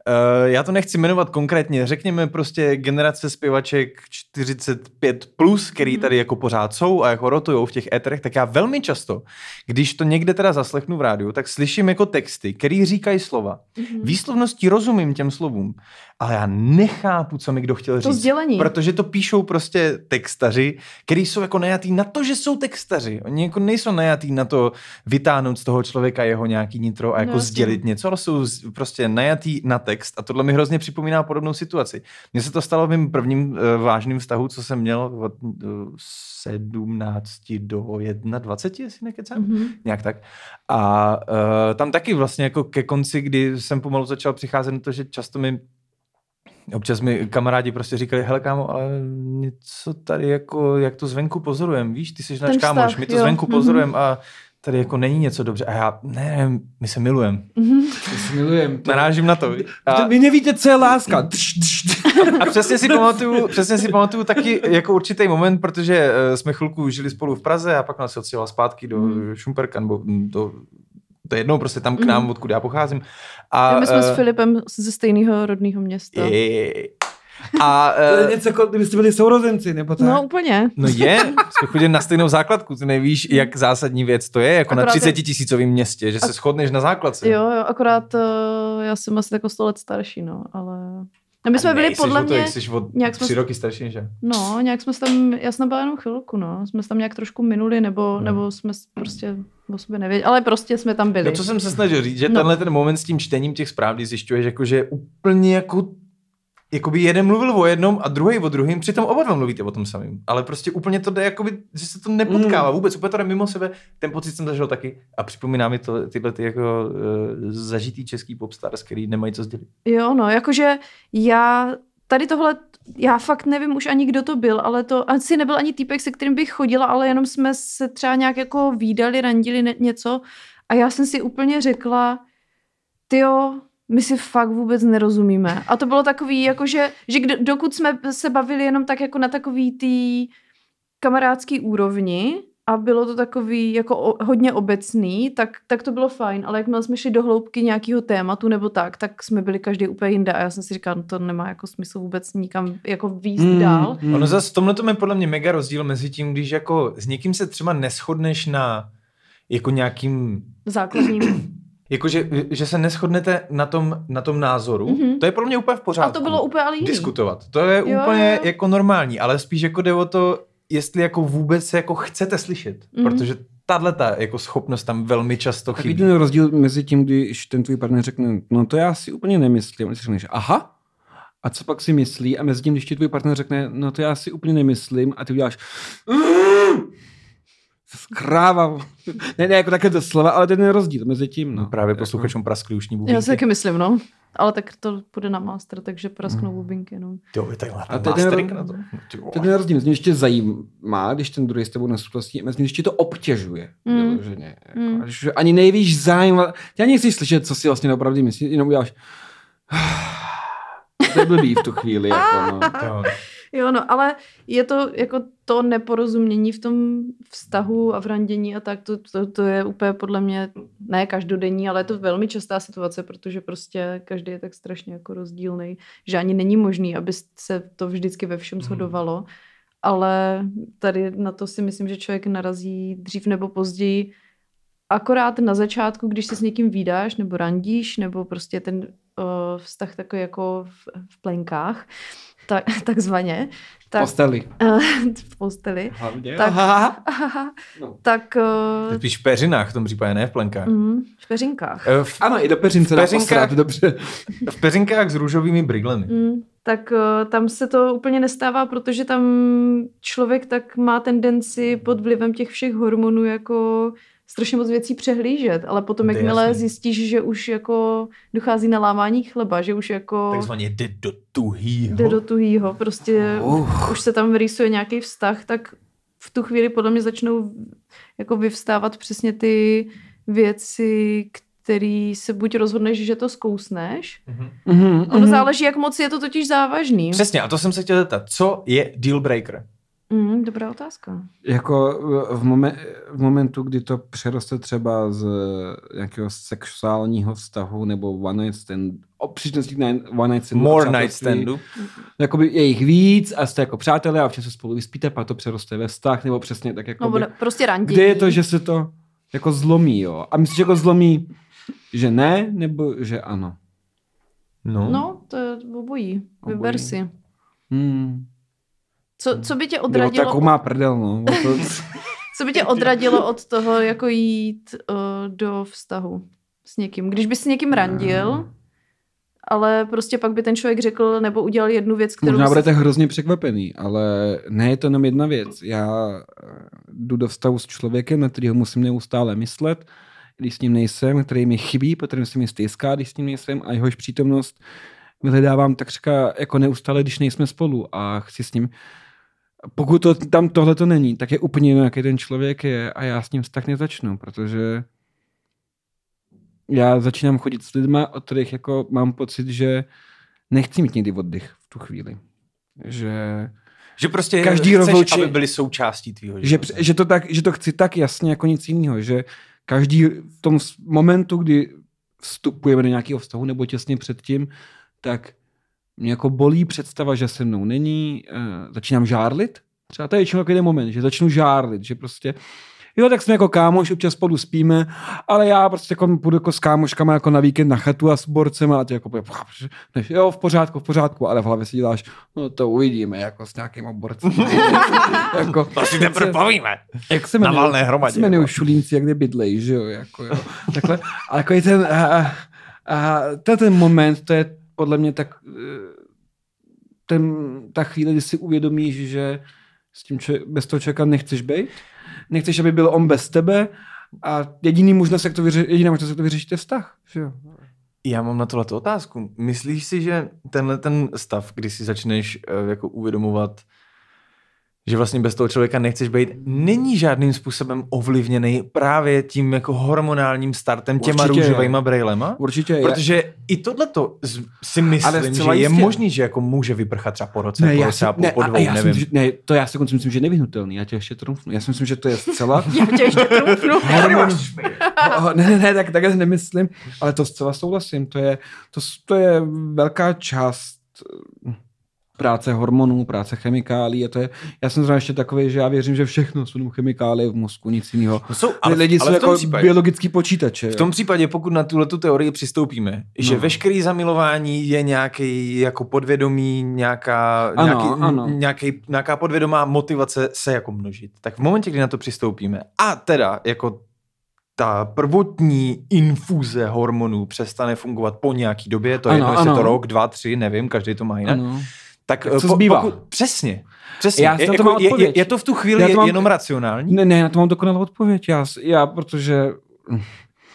Uh, já to nechci jmenovat konkrétně, řekněme prostě generace zpěvaček 45+, plus, který tady jako pořád jsou a jako rotujou v těch éterech, tak já velmi často, když to někde teda zaslechnu v rádiu, tak slyším jako texty, který říkají slova. Výslovností rozumím těm slovům, ale já nechápu, co mi kdo chtěl To říct. sdělení. Protože to píšou prostě textaři, který jsou jako najatý na to, že jsou textaři. Oni jako nejsou najatý na to vytáhnout z toho člověka jeho nějaký nitro a jako No, no, jasně. sdělit něco, ale jsou prostě najatý na text a tohle mi hrozně připomíná podobnou situaci. Mně se to stalo v mém prvním uh, vážným vztahu, co jsem měl od uh, 17 do 21, jestli nekecám. Mhm. Nějak tak. A uh, tam taky vlastně jako ke konci, kdy jsem pomalu začal přicházet na to, že často mi Občas mi kamarádi prostě říkali, hele kámo, ale něco tady jako, jak to zvenku pozorujem, víš, ty jsi náš kámoš, my to jo. zvenku Mhm. pozorujem a tady jako není něco dobře. A já, ne, my se milujeme. Mhm. To si milujem. To... Narážím na to. A... Vy nevíte, co je láska. Tš, tš, tš. a přesně si pamatuju, přesně si pamatuju taky jako určitý moment, protože uh, jsme chvilku žili spolu v Praze a pak nás odstěhoval zpátky do Mhm. Šumperka, nebo mm, do to je jednou prostě tam k nám, odkud já pocházím. A, my jsme eh, s Filipem ze stejného rodného města. je- A, To je eh, něco jako, kdybyste byli sourozenci, nebo tak. No úplně. No je, jsme chodili na stejnou základku, ty nevíš, jak zásadní věc to je, jako Akorát na je- 30 tisícovém městě, že se shodneš na základce. Jo, jo, akorát uh, já jsem asi jako 100 let starší, no, ale No my jsme A byli podle mě, jak jsi o nějak jsme tři s- roky starší, já. no, nějak jsme tam, já jsem byla jenom chvilku, no, jsme tam nějak trošku minuli, nebo, Hmm. nebo jsme prostě o sobě nevěděli, ale prostě jsme tam byli. No, co jsem se snažil říct, že No. tenhle ten moment s tím čtením těch zpráv, kdy zjišťuješ, jako, že je úplně jako jakoby jeden mluvil o jednom a druhý o druhém, přitom oba dva mluvíte o tom samém. Ale prostě úplně to jde, jakoby, že se to nepotkává Mm. vůbec, úplně to jde mimo sebe. Ten pocit jsem zažil taky a připomíná mi to, tyhle ty jako uh, zažitý český popstars, který nemají co sdělit. Jo, no, jakože já tady tohle, já fakt nevím už ani kdo to byl, ale to asi nebyl ani týpek, se kterým bych chodila, ale jenom jsme se třeba nějak jako výdali, randili něco a já jsem si úplně řekla, tyjo, my si fakt vůbec nerozumíme. A to bylo takový, jakože, že kdo, dokud jsme se bavili jenom tak jako na takový tý kamarádský úrovni a bylo to takový jako o, hodně obecný, tak, tak to bylo fajn, ale jakmile jsme šli do hloubky nějakého tématu nebo tak, tak jsme byli každý úplně jinde a já jsem si říkala, no to nemá jako smysl vůbec nikam jako výst Mm, dál. mm. Ono zase v tomhle je podle mě mega rozdíl mezi tím, když jako s někým se třeba neschodneš na jako nějakým Základním. Jako, že, že se neschodnete na tom, na tom názoru, Mhm. mm-hmm. to je pro mě úplně v pořádku. A to bylo úplně ale jiný. Diskutovat. To je Jo, úplně jo. jako normální, ale spíš jako jde o to, jestli jako vůbec se jako chcete slyšet. Mhm. Mm-hmm. Protože tahle ta jako schopnost tam velmi často Takový chybí. ten rozdíl mezi tím, když ten tvůj partner řekne, no to já si úplně nemyslím, a ty řekneš, aha, a co pak si myslí? A mezi tím, když ti tvůj partner řekne, no to já si úplně nemyslím, a ty uděláš, kráva. <laughs> Ne, ne, jako také to slova, ale ten je rozdíl mezi tím. No. Právě Jako- posluchačům praskli ušní Já bubínky. si taky myslím, no. Ale tak to půjde na master, takže prasknou bubínky, no. Jo, je takhle. A A to je ten mastering na to. Ten rozdíl, mezi tím, když tě zajímá, když ten druhý s tebou nesouhlasí, mezi tím, když tě to obtěžuje. Mm. vyloženě, Jako, Mm. když ani nejvíš zájem, ty ani nechceš slyšet, co si vlastně opravdu myslíš, jenom uděláš <sighs> to je blbý v tu chvíli. Jako, no. <laughs> Jo. No, ale je to jako to neporozumění v tom vztahu a v randění a tak, to, to, to je úplně podle mě ne každodenní, ale je to velmi častá situace, protože prostě každý je tak strašně jako rozdílný, že ani není možný, aby se to vždycky ve všem shodovalo, ale tady na to si myslím, že člověk narazí dřív nebo později, akorát na začátku, když se s někým výdáš nebo randíš, nebo prostě ten uh, vztah takový jako v, v plenkách, tak, <laughs> takzvaně, tak, Posteli. <laughs> v posteli, Hlavně. Tak- Aha. tak tak uh, Spíš v peřinách v tom případě, ne v plenkách. mm, v peřinkách. Eh, V, Ano, i do peřince dá Peřinka- posrat, dobře. v peřinkách s růžovými briglemi. Mm, tak uh, tam se to úplně nestává, protože tam člověk tak má tendenci pod vlivem těch všech hormonů jako strašně moc věcí přehlížet, ale potom, jakmile jasný. zjistíš, že už jako dochází na lámání chleba, že už jako Takzvaně jde do tuhýho. jde do tuhýho, prostě Uh. už se tam rýsuje nějaký vztah, tak v tu chvíli podle mě začnou jako vyvstávat přesně ty věci, které se buď rozhodneš, že to zkousneš. Mhm. Mhm, Ono mhm. záleží, jak moc je to totiž závažný. Přesně, a to jsem se chtěl zeptat. Co je deal breaker? Mm, dobrá otázka. Jako v, momen, v momentu, kdy to přeroste třeba z nějakého sexuálního vztahu nebo one night stand, o příčnosti one night standu. More night standu. Jakoby je jich víc a jste jako přátelé a občas se spolu vyspíte, pak to přeroste ve vztah, nebo přesně tak jako. No, prostě randění. kde je to, že se to jako zlomí, jo? A myslíš, že jako zlomí, že ne, nebo že ano? No. No, to je obojí. Vyber Obojí. si. Hmm. Co, co by tě to odradilo, jako má prdel, no. To, <laughs> co by tě odradilo od toho, jako jít uh, do vztahu s někým? Když bys s někým randil, ale prostě pak by ten člověk řekl nebo udělal jednu věc, kterou... Možná si- budete hrozně překvapený, ale ne je to jenom jedna věc. Já eh, jdu do vztahu s člověkem, na kterého musím neustále myslet, když s ním nejsem, který mi chybí, protože se mi stýská, když s ním nejsem a jehož přítomnost vyhledávám takřka jako neustále, když nejsme spolu a chci s ním pokud to, tam tohle to není, tak je úplně jiný, jaký ten člověk je a já s ním vztah nezačnu, protože já začínám chodit s lidma, od kterých jako mám pocit, že nechci mít někdy oddych v tu chvíli. Že, Že prostě Každý chceš, rozloučení- aby byli součástí tvýho že, života. že, to tak, že to chci tak jasně jako nic jiného, že každý v tom momentu, kdy vstupujeme do nějakého vztahu nebo těsně předtím, tak mě jako bolí představa, že se mnou není, uh, začínám žárlit. Třeba to je většinou takový moment, že začnu žárlit, že prostě jo, tak jsme jako kámoš, občas spolu spíme, ale já prostě jako půjdu jako s kámoškama jako na víkend na chatu a s borcem a ty jako než, jo, v pořádku, v pořádku, ale v hlavě si děláš, no to uvidíme, jako s nějakýma borcem. <laughs> jako, to si teprve povíme. Jak se jmenuje, na valné hromadě. Se jmenují šulínci, jak kde bydlej, že jo, jako jo. Takhle, ale jako je ten, a, a, ten moment, to je podle mě tak, ten, ta chvíle, kdy si uvědomíš, že s tím člověk, bez toho člověka nechceš být, nechceš, aby byl on bez tebe a jediný možnost, jak to vyřešit, jediná možnost, jak to vyřešit, je vztah. Že jo? Já mám na tohle otázku. Myslíš si, že tenhle ten stav, kdy si začneš uh, jako uvědomovat, že vlastně bez toho člověka nechceš být, není žádným způsobem ovlivněný právě tím jako hormonálním startem těma Určitě růžovejma brejlema? Určitě je. Protože i tohleto si myslím, že je možný, že jako může vyprchat třeba po roce, ne, po roce a po, ne, po dvou, já nevím. Myslím, že, ne, to já si dokonce myslím, že je nevyhnutelný. Já tě ještě trumfnu. Já si myslím, že to je zcela... <laughs> já tě ještě trumfnu. <laughs> Hormon... ne, ne, ne, tak, tak nemyslím, ale to zcela souhlasím. To je, to, to je velká část práce hormonů, práce chemikálí a to je, já jsem zrovna ještě takový, že já věřím, že všechno jsou chemikálie v mozku, nic jiného. No jsou, ale, lidi ale jsou jako případě, biologický počítače. V tom případě, pokud na tuhle tu teorii přistoupíme, že no. veškerý zamilování je nějaký jako podvědomí, nějaká, ano, nějaký, ano. Nějaký, nějaká podvědomá motivace se jako množit. Tak v momentě, kdy na to přistoupíme a teda jako ta prvotní infuze hormonů přestane fungovat po nějaký době, to je ano, jedno, jestli to rok, dva, tři, nevím, každý to má jinak. Ano tak co po, zbývá? Pokud, přesně. Přesně. Já je, to jako, mám je, je, je to v tu chvíli to mám, jenom racionální? Ne, ne, já to mám dokonalou odpověď. Já, já protože...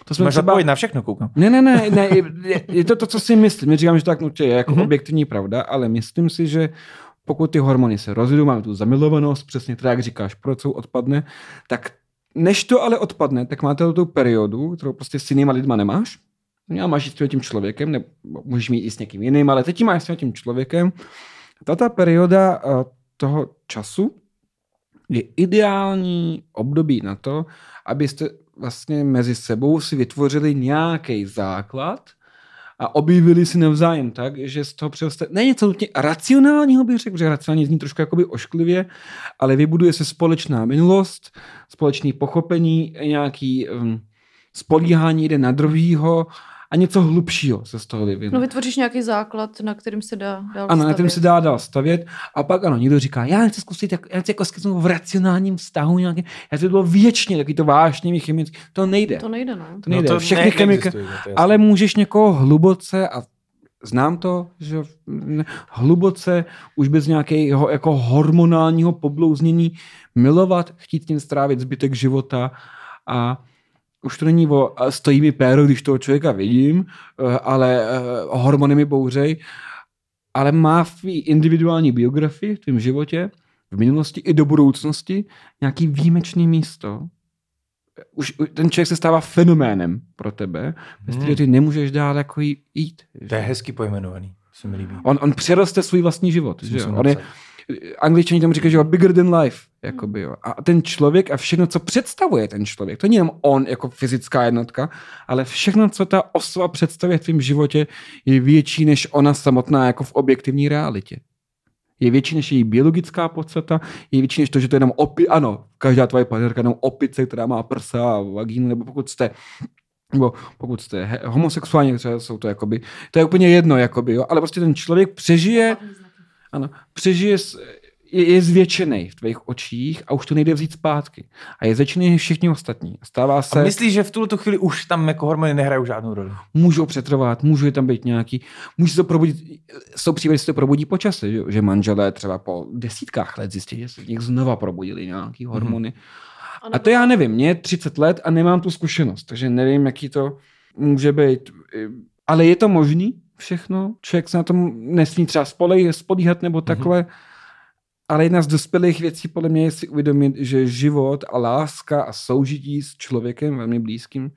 To jsme Máš třeba... odpověď na všechno, koukám. Ne, ne, ne, ne je, je to to, co si myslím. Neříkám, že tak nutně je jako mm-hmm. objektivní pravda, ale myslím si, že pokud ty hormony se rozjedou, máme tu zamilovanost, přesně tak, jak říkáš, proč odpadne, tak než to ale odpadne, tak máte tu periodu, kterou prostě s jinýma lidma nemáš. Já máš s tím člověkem, nebo můžeš mít i s někým jiným, ale teď máš s tím člověkem tato perioda eh, toho času je ideální období na to, abyste vlastně mezi sebou si vytvořili nějaký základ a objevili si navzájem tak, že z toho přeroste ne něco nutně racionálního bych řekl, že racionální zní trošku jakoby ošklivě, ale vybuduje se společná minulost, společný pochopení, nějaký um, spolíhání jeden na druhýho a něco hlubšího se z toho vyvine. No vytvoříš nějaký základ, na kterým se dá dál Ano, na kterým se dá dál stavět a pak ano, někdo říká, já chci zkusit, jak, já chci jako v racionálním vztahu nějaký, já to bylo věčně, taky to vážně chemický, to nejde. To nejde, no. To nejde, no to všechny chemiky, ale můžeš někoho hluboce a znám to, že hluboce, už bez nějakého jako hormonálního poblouznění milovat, chtít tím strávit zbytek života a už to není o stojí mi péro, když toho člověka vidím, eh, ale eh, hormony mi bouřej, ale má v individuální biografii, v tvém životě, v minulosti i do budoucnosti nějaký výjimečný místo. Už ten člověk se stává fenoménem pro tebe, bez hmm. ty nemůžeš dál jako jít. To je hezky pojmenovaný, se mi líbí. On, on přeroste svůj vlastní život. Že? On je, angličani tomu říkají, že jo, bigger than life. Jakoby, jo. A ten člověk a všechno, co představuje ten člověk, to není jenom on jako fyzická jednotka, ale všechno, co ta osoba představuje v tvém životě, je větší než ona samotná jako v objektivní realitě. Je větší než její biologická podstata, je větší než to, že to je jenom opi, ano, každá tvoje partnerka je jenom opice, která má prsa a vagínu, nebo pokud jste nebo pokud jste homosexuální, třeba jsou to jakoby, to je úplně jedno, jakoby, jo, ale prostě ten člověk přežije, ano, přežije, je, je zvětšený v tvých očích a už to nejde vzít zpátky. A je zvětšený všichni ostatní. Stává se... A myslíš, že v tuto chvíli už tam jako hormony nehrajou žádnou roli? Můžou přetrvat, může tam být nějaký, může se probudit, jsou případy, se to probudí po čase, že, že manželé třeba po desítkách let zjistí, že se v nich znova probudili nějaký mhm. hormony. Mm-hmm. A to já nevím, mě je 30 let a nemám tu zkušenost, takže nevím, jaký to může být. Ale je to možný? Všechno. Člověk se na tom nesmí třeba spolej, spolíhat nebo mhm. takhle. Mm-hmm. Ale jedna z dospělých věcí podle mě je si uvědomit, že život a láska a soužití s člověkem velmi blízkým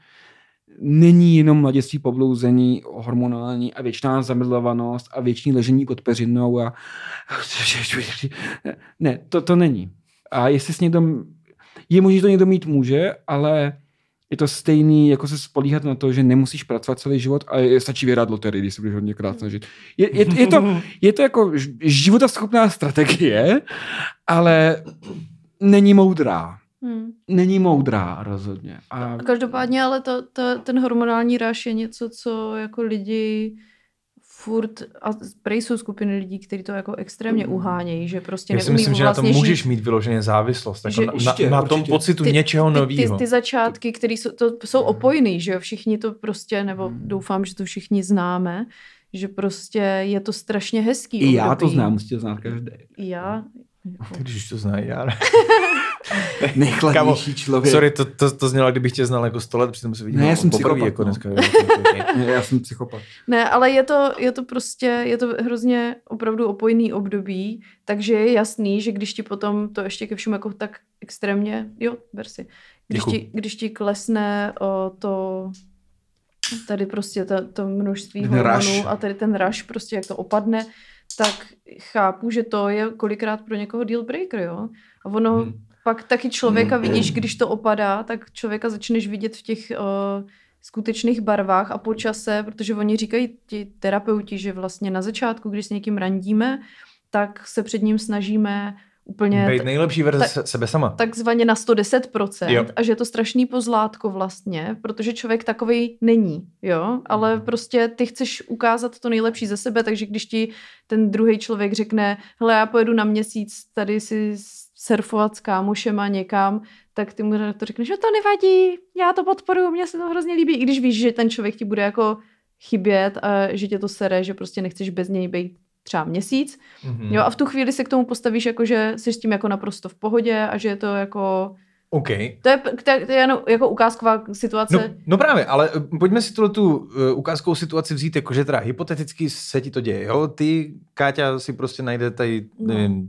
není jenom mladiství poblouzení, hormonální a věčná zamilovanost a věčný ležení pod peřinou a <laughs> ne, to, to není. A jestli s někdo, je možné, že to někdo mít může, ale je to stejný, jako se spolíhat na to, že nemusíš pracovat celý život a je, stačí vyhrát loterii, když se budeš hodně krát snažit. Je, je, je, to, je to jako životaschopná strategie, ale není moudrá. Hmm. není moudrá rozhodně. A Každopádně ale to, to, ten hormonální ráš je něco, co jako lidi furt, a prej jsou skupiny lidí, kteří to jako extrémně uhánějí, že prostě Já si myslím, že na tom vlastně můžeš žít. mít vyloženě závislost. Jako Že- na, Určitě, na, na tom určitě. pocitu něčeho ty, ty, nového. ty začátky, které jsou, to jsou opojný, že jo, všichni to prostě, nebo Hmm. doufám, že to všichni známe, že prostě je to strašně hezký I já to období. znám, musíte znát každý. Já. Jako, Když už to znají, já. <laughs> Nejchladnější člověk. Sorry, to, to, to znělo, kdybych tě znal jako 100 let, přitom se vidím Ne, já jsem poprvé, psychopat, jako no. dneska. <laughs> Ne, Já jsem psychopat. Ne, ale je to, je to prostě, je to hrozně opravdu opojný období, takže je jasný, že když ti potom to ještě ke všemu jako tak extrémně, jo, ber si, když Děkuju. ti, když ti klesne o, to, tady prostě to, to množství hormonů a tady ten rush prostě jak to opadne, tak chápu, že to je kolikrát pro někoho deal breaker, jo. A ono Hmm. pak taky člověka vidíš, když to opadá, tak člověka začneš vidět v těch uh, skutečných barvách a po čase, protože oni říkají ti terapeuti, že vlastně na začátku, když s někým randíme, tak se před ním snažíme úplně Být nejlepší verze se- sebe sama. takzvaně na 110% Jo. a že je to strašný pozlátko vlastně, protože člověk takový není, jo, ale Mhm. prostě ty chceš ukázat to nejlepší ze sebe, takže když ti ten druhý člověk řekne, hele, já pojedu na měsíc tady si surfovat s kámošema někam, tak ty mu to řekneš, že to nevadí, já to podporuji, mně se to hrozně líbí, i když víš, že ten člověk ti bude jako chybět a že tě to sere, že prostě nechceš bez něj být třeba měsíc, Mhm. Jo, a v tu chvíli se k tomu postavíš jako, že jsi s tím jako naprosto v pohodě a že je to jako... OK. To je, to je, to je jenom jako ukázková situace. No, no právě, ale eh, pojďme si tuhle tu uh, ukázkovou situaci vzít, jako že teda hypoteticky se ti to děje, jo? Ty, Káťa, si prostě najde tady, No. nevím,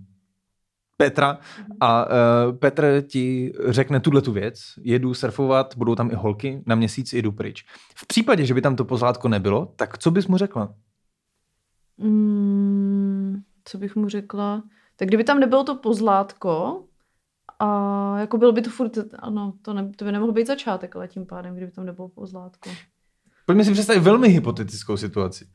Petra a uh, Petr ti řekne tuhle tu věc, jedu surfovat, budou tam i holky, na měsíc jedu pryč. V případě, že by tam to pozlátko nebylo, tak co bys mu řekla? Mm, co bych mu řekla? Tak kdyby tam nebylo to pozlátko, a jako bylo by to furt, ano, to, ne, to by nemohl být začátek, ale tím pádem, kdyby tam nebylo pozlátko. Pojďme si představit velmi hypotetickou situaci.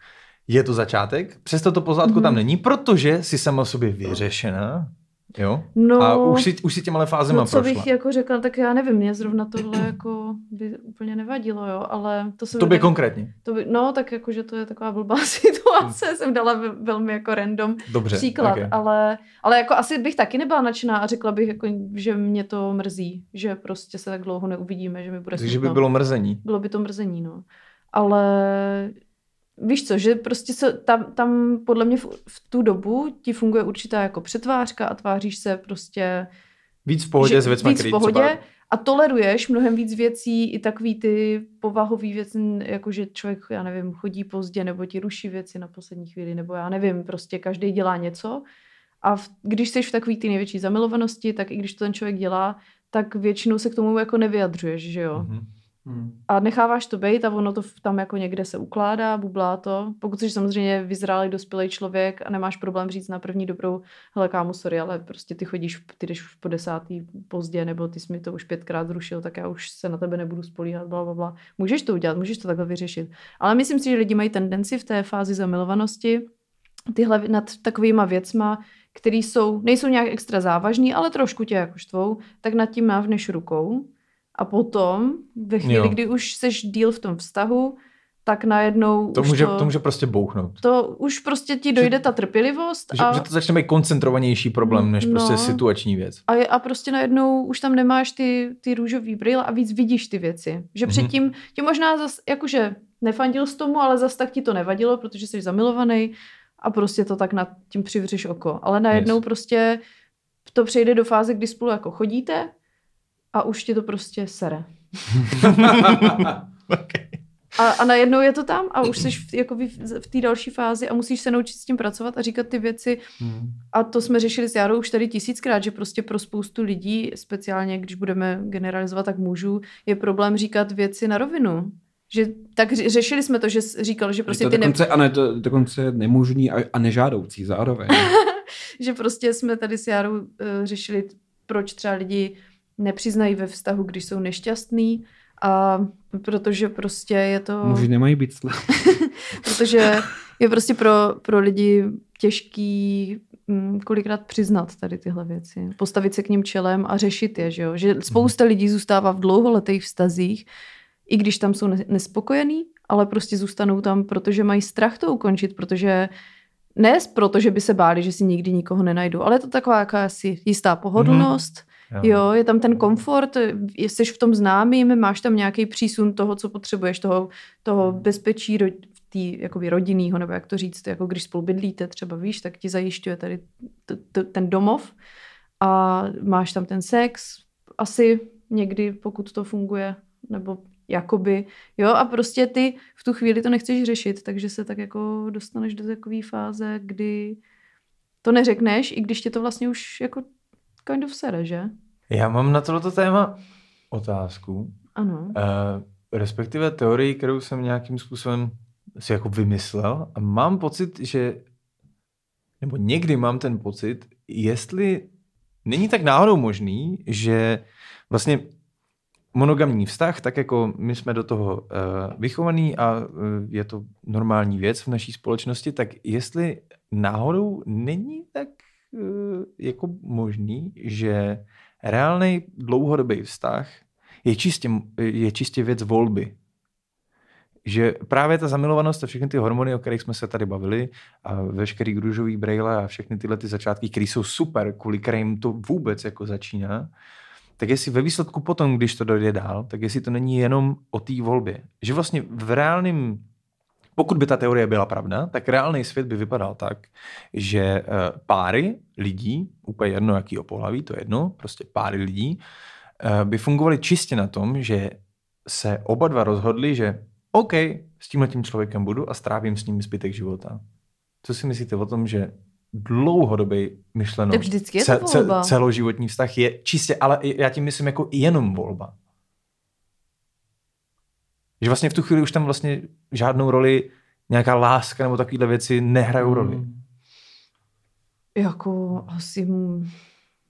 Je to začátek, přesto to pozlátko Mhm. tam není, protože jsi sama sobě vyřešená, jo? No, A už si, už si těma fázema no, co prošla. bych jako řekla, tak já nevím, mě zrovna tohle jako by úplně nevadilo, jo, ale to se To by konkrétně. To by, no, tak jako, že to je taková blbá <laughs> situace, jsem dala ve- velmi jako random Dobře. příklad, okay. ale, ale jako asi bych taky nebyla nadšená a řekla bych, jako, že mě to mrzí, že prostě se tak dlouho neuvidíme, že mi bude Takže by bylo mrzení. bylo by to mrzení, no. Ale víš co, že prostě se tam, tam podle mě v, v tu dobu ti funguje určitá jako přetvářka a tváříš se prostě Víc v pohodě že s věcmi, víc v pohodě třeba... a toleruješ mnohem víc věcí, i takový ty povahový věci, jako že člověk, já nevím, chodí pozdě, nebo ti ruší věci na poslední chvíli, nebo já nevím, prostě každý dělá něco. A v, když jsi v takový ty největší zamilovanosti, tak i když to ten člověk dělá, tak většinou se k tomu jako nevyjadřuješ, že jo. Mhm. Hmm. A necháváš to být a ono to tam jako někde se ukládá, bublá to. Pokud jsi samozřejmě vyzrálý, dospělý člověk a nemáš problém říct na první dobrou, hele kámo, sorry, ale prostě ty chodíš, ty jdeš už po desátý pozdě, nebo ty jsi mi to už pětkrát zrušil, tak já už se na tebe nebudu spolíhat, bla, bla, bla. Můžeš to udělat, můžeš to takhle vyřešit. Ale myslím si, že lidi mají tendenci v té fázi zamilovanosti tyhle nad takovýma věcma, které jsou, nejsou nějak extra závažný, ale trošku tě jako štvou, tak nad tím mávneš rukou a potom, ve chvíli, Jo. kdy už seš díl v tom vztahu, tak najednou To už může, to, to může prostě bouchnout. to už prostě ti dojde ta trpělivost Že, a, že to začne být koncentrovanější problém, než prostě No. situační věc. a, je- a prostě najednou už tam nemáš ty, ty růžový brýle a víc vidíš ty věci. Že Mhm. předtím ti možná zas, jakože nefandil z tomu, ale zas tak ti to nevadilo, protože jsi zamilovaný a prostě to tak nad tím přivřeš oko. Ale najednou Yes. prostě to přejde do fáze, kdy spolu jako chodíte a už ti to prostě sere. <laughs> okay. A, a najednou je to tam a už jsi v, jako v, v té další fázi a musíš se naučit s tím pracovat a říkat ty věci. Hmm. A to jsme řešili s Járou už tady tisíckrát, že prostě pro spoustu lidí, speciálně když budeme generalizovat, tak mužů, je problém říkat věci na rovinu. Že, tak řešili jsme to, že říkal, že prostě to ty ne, dokonce, a ne, to dokonce nemožný a, a nežádoucí zároveň. <laughs> že prostě jsme tady s Járou uh, řešili, proč třeba lidi nepřiznají ve vztahu, když jsou nešťastní a protože prostě je to... Muži nemají být <laughs> protože je prostě pro, pro lidi těžký mm, kolikrát přiznat tady tyhle věci. Postavit se k ním čelem a řešit je, že jo? Že spousta lidí zůstává v dlouholetých vztazích, i když tam jsou ne- nespokojení, ale prostě zůstanou tam, protože mají strach to ukončit, protože ne proto, že by se báli, že si nikdy nikoho nenajdou, ale je to taková jakási jistá pohodlnost, Jo. Jo, je tam ten komfort, jsi v tom známým, máš tam nějaký přísun toho, co potřebuješ, toho, toho bezpečí ro- tý, jakoby rodinného, nebo jak to říct, jako když spolu bydlíte třeba, víš, tak ti zajišťuje tady t- t- ten domov a máš tam ten sex, asi někdy, pokud to funguje, nebo jakoby, jo, a prostě ty v tu chvíli to nechceš řešit, takže se tak jako dostaneš do takové fáze, kdy to neřekneš, i když tě to vlastně už jako kind of sere, že? Já mám na tohleto téma otázku, Ano. uh, respektive teorii, kterou jsem nějakým způsobem si jako vymyslel a mám pocit, že nebo někdy mám ten pocit, jestli není tak náhodou možný, že vlastně monogamní vztah, tak jako my jsme do toho uh, vychovaní a uh, je to normální věc v naší společnosti, tak jestli náhodou není tak jako možný, že reálný dlouhodobý vztah je čistě, je čistě věc volby. Že právě ta zamilovanost a všechny ty hormony, o kterých jsme se tady bavili, a veškerý růžový brejle a všechny tyhle ty začátky, které jsou super, kvůli kterým to vůbec jako začíná, tak jestli ve výsledku potom, když to dojde dál, tak jestli to není jenom o té volbě. Že vlastně v reálném, pokud by ta teorie byla pravda, tak reálný svět by vypadal tak, že eh, páry lidí, úplně jedno jakýho pohlaví, to je jedno, prostě páry lidí, eh, by fungovaly čistě na tom, že se oba dva rozhodli, že OK, s tímhle tím člověkem budu a strávím s ním zbytek života. Co si myslíte o tom, že dlouhodobý myšleno Tak vždycky je to volba. celoživotní vztah je čistě, ale já tím myslím jako jenom volba. Že vlastně v tu chvíli už tam vlastně žádnou roli nějaká láska nebo takovéhle věci nehrajou roli. Hmm. Jako asi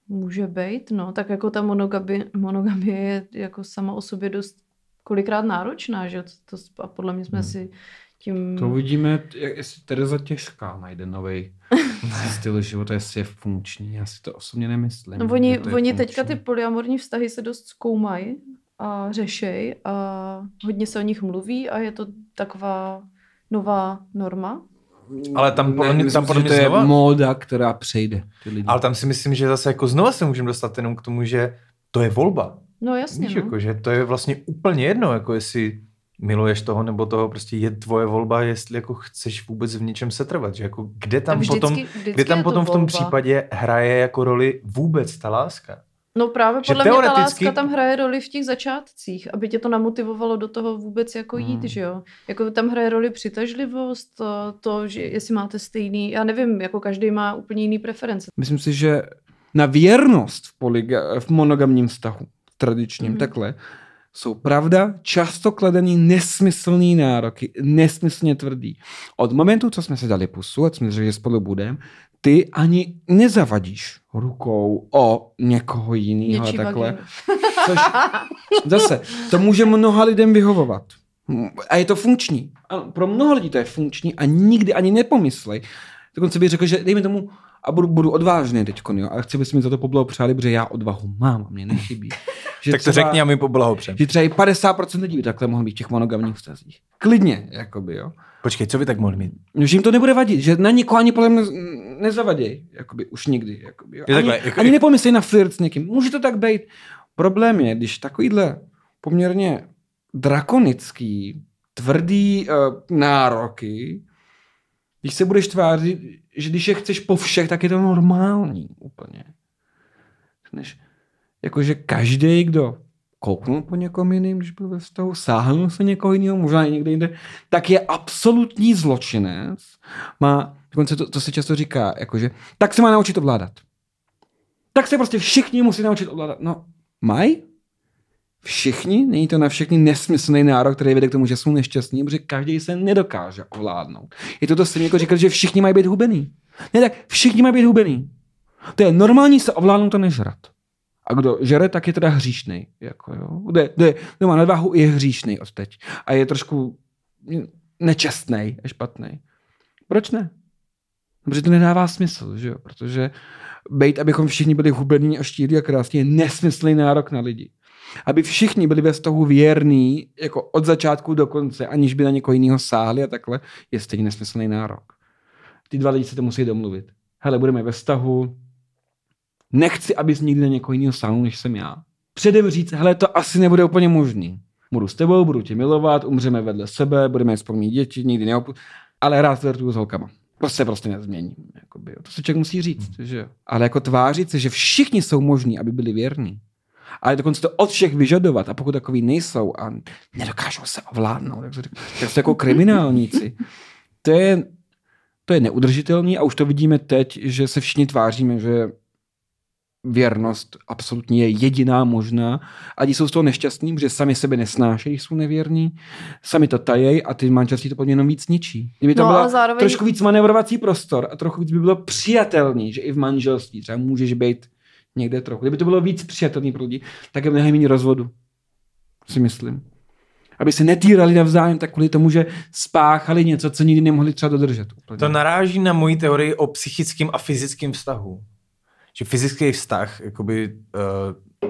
může být, no. Tak jako ta monogamie, monogamie je jako sama o sobě dost kolikrát náročná, že? To, to, a podle mě jsme Hmm. si tím... To uvidíme, jak- jestli Tereza Těžká najde nový <laughs> styl života, jestli je funkční. Já si to osobně nemyslím. No, oni, oni teďka ty polyamorní vztahy se dost zkoumají a řešej a hodně se o nich mluví a je to taková nová norma. Ale tam podle mě- tam podle že mě to je znova- móda, která přejde. Ty lidi. Ale tam si myslím, že zase jako znova se můžeme dostat jenom k tomu, že to je volba. No jasně, Víš, no. jako, že to je vlastně úplně jedno, jako jestli miluješ toho nebo toho, prostě je tvoje volba, jestli jako chceš vůbec v něčem setrvat, že jako kde tam vždycky- potom, vždycky kde tam potom v tom volba. případě hraje jako roli vůbec ta láska. No právě Že podle mě ta teoreticky- láska tam hraje roli v těch začátcích, aby tě to namotivovalo do toho vůbec jako jít, Hmm. že jo. Jako tam hraje roli přitažlivost, to, to, že jestli máte stejný, já nevím, jako každý má úplně jiný preference. Myslím si, že na věrnost v, poliga- v monogamním vztahu, tradičním, mm-hmm. takhle, jsou pravda často kladený nesmyslný nároky, nesmyslně tvrdý. Od momentu, co jsme se dali pusu a jsme řekli, že spolu budeme, ty ani nezavadíš rukou o někoho jiného a Něčí takhle. Což zase, to může mnoha lidem vyhovovat. A je to funkční. Ano, pro mnoho lidí to je funkční a nikdy ani nepomyslej. Dokonce bych řekl, že dejme tomu, a budu, budu odvážný teď, jo, a chci, abys mi za to poblahopřáli, protože já odvahu mám a mě nechybí. <laughs> Že tak to řekni a my poblahopřem. Že třeba i 50% lidí by takhle mohlo být v těch monogamních vztazích. Klidně, jakoby, jo. Počkej, co by tak mohli mít? No, Že jim to nebude vadit, že na nikoho ani podle mě ne- nezavaděj, jakoby, už nikdy. Jakoby, Ani, takhle, jako- ani nepomyslej na flirt s někým. Může to tak být. Problém je, když takovýhle poměrně drakonický, tvrdý uh, nároky, když se budeš tvářit, že když je chceš po všech, tak je to normální úplně. Než, jakože každý, kdo kouknul po někom jiným, když byl ve vztahu, sáhnul se někoho jiného, možná i někde jinde, tak je absolutní zločinec. Má, to, to se často říká, jakože, tak se má naučit ovládat. Tak se prostě všichni musí naučit ovládat. No, mají? Všichni? Není to na všechny nesmyslný nárok, který vede k tomu, že jsou nešťastní, protože každý se nedokáže ovládnout. Je to to stejně jako říkat, že všichni mají být hubený. Ne, tak všichni mají být hubený. To je normální se ovládnout a nežrat. A kdo žere, tak je teda hříšný. Jako, jo. Kdo, je- kdo, má nadváhu, je hříšný od teď. A je trošku nečestný a špatný. Proč ne? Protože to nedává smysl, že jo? Protože bejt, abychom všichni byli hubený a štíhlí a krásní, je nesmyslný nárok na lidi. Aby všichni byli ve vztahu věrní, jako od začátku do konce, aniž by na někoho jiného sáhli a takhle, je stejně nesmyslný nárok. Ty dva lidi se to musí domluvit. Hele, budeme ve vztahu, nechci, abys nikdy na někoho jiného sáhnul, než jsem já. Předem říct, hele, to asi nebude úplně možný. Budu s tebou, budu tě milovat, umřeme vedle sebe, budeme spolu mít děti, nikdy neopu... Ale rád flirtuju s holkama. To se prostě nezmění. Jakoby, to se člověk musí říct. Hmm. Že? Ale jako tvářit se, že všichni jsou možní, aby byli věrní. Ale dokonce to od všech vyžadovat. A pokud takový nejsou a nedokážou se ovládnout, tak, tak jsou jako kriminálníci. To je, to je neudržitelný a už to vidíme teď, že se všichni tváříme, že věrnost absolutně je jediná možná. A ti jsou z toho nešťastní, protože sami sebe nesnášejí, jsou nevěrní, sami to tajej a ty manželství to podle jenom víc ničí. Kdyby to no, byla zároveň... trošku víc manevrovací prostor a trochu víc by bylo přijatelný, že i v manželství třeba můžeš být někde trochu. Kdyby to bylo víc přijatelný pro lidi, tak je mnohem méně rozvodu. Si myslím. Aby se netýrali navzájem, tak kvůli tomu, že spáchali něco, co nikdy nemohli třeba dodržet. Úplně. To naráží na moji teorii o psychickém a fyzickém vztahu že fyzický vztah jakoby, uh,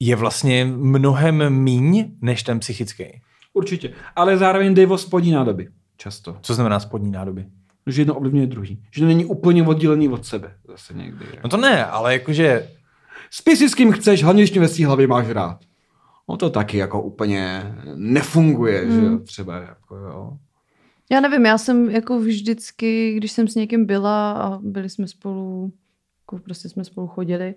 je vlastně mnohem míň než ten psychický. Určitě. Ale zároveň jde o spodní nádoby. Často. Co znamená spodní nádoby? Že jedno ovlivňuje druhý. Že to není úplně oddělený od sebe. Zase někdy. No to ne, ale jakože... Spí si s kým chceš, hlavně když ve svý hlavě máš rád. No to taky jako úplně nefunguje, hmm. že jo, třeba jako jo. Já nevím, já jsem jako vždycky, když jsem s někým byla a byli jsme spolu jako prostě jsme spolu chodili,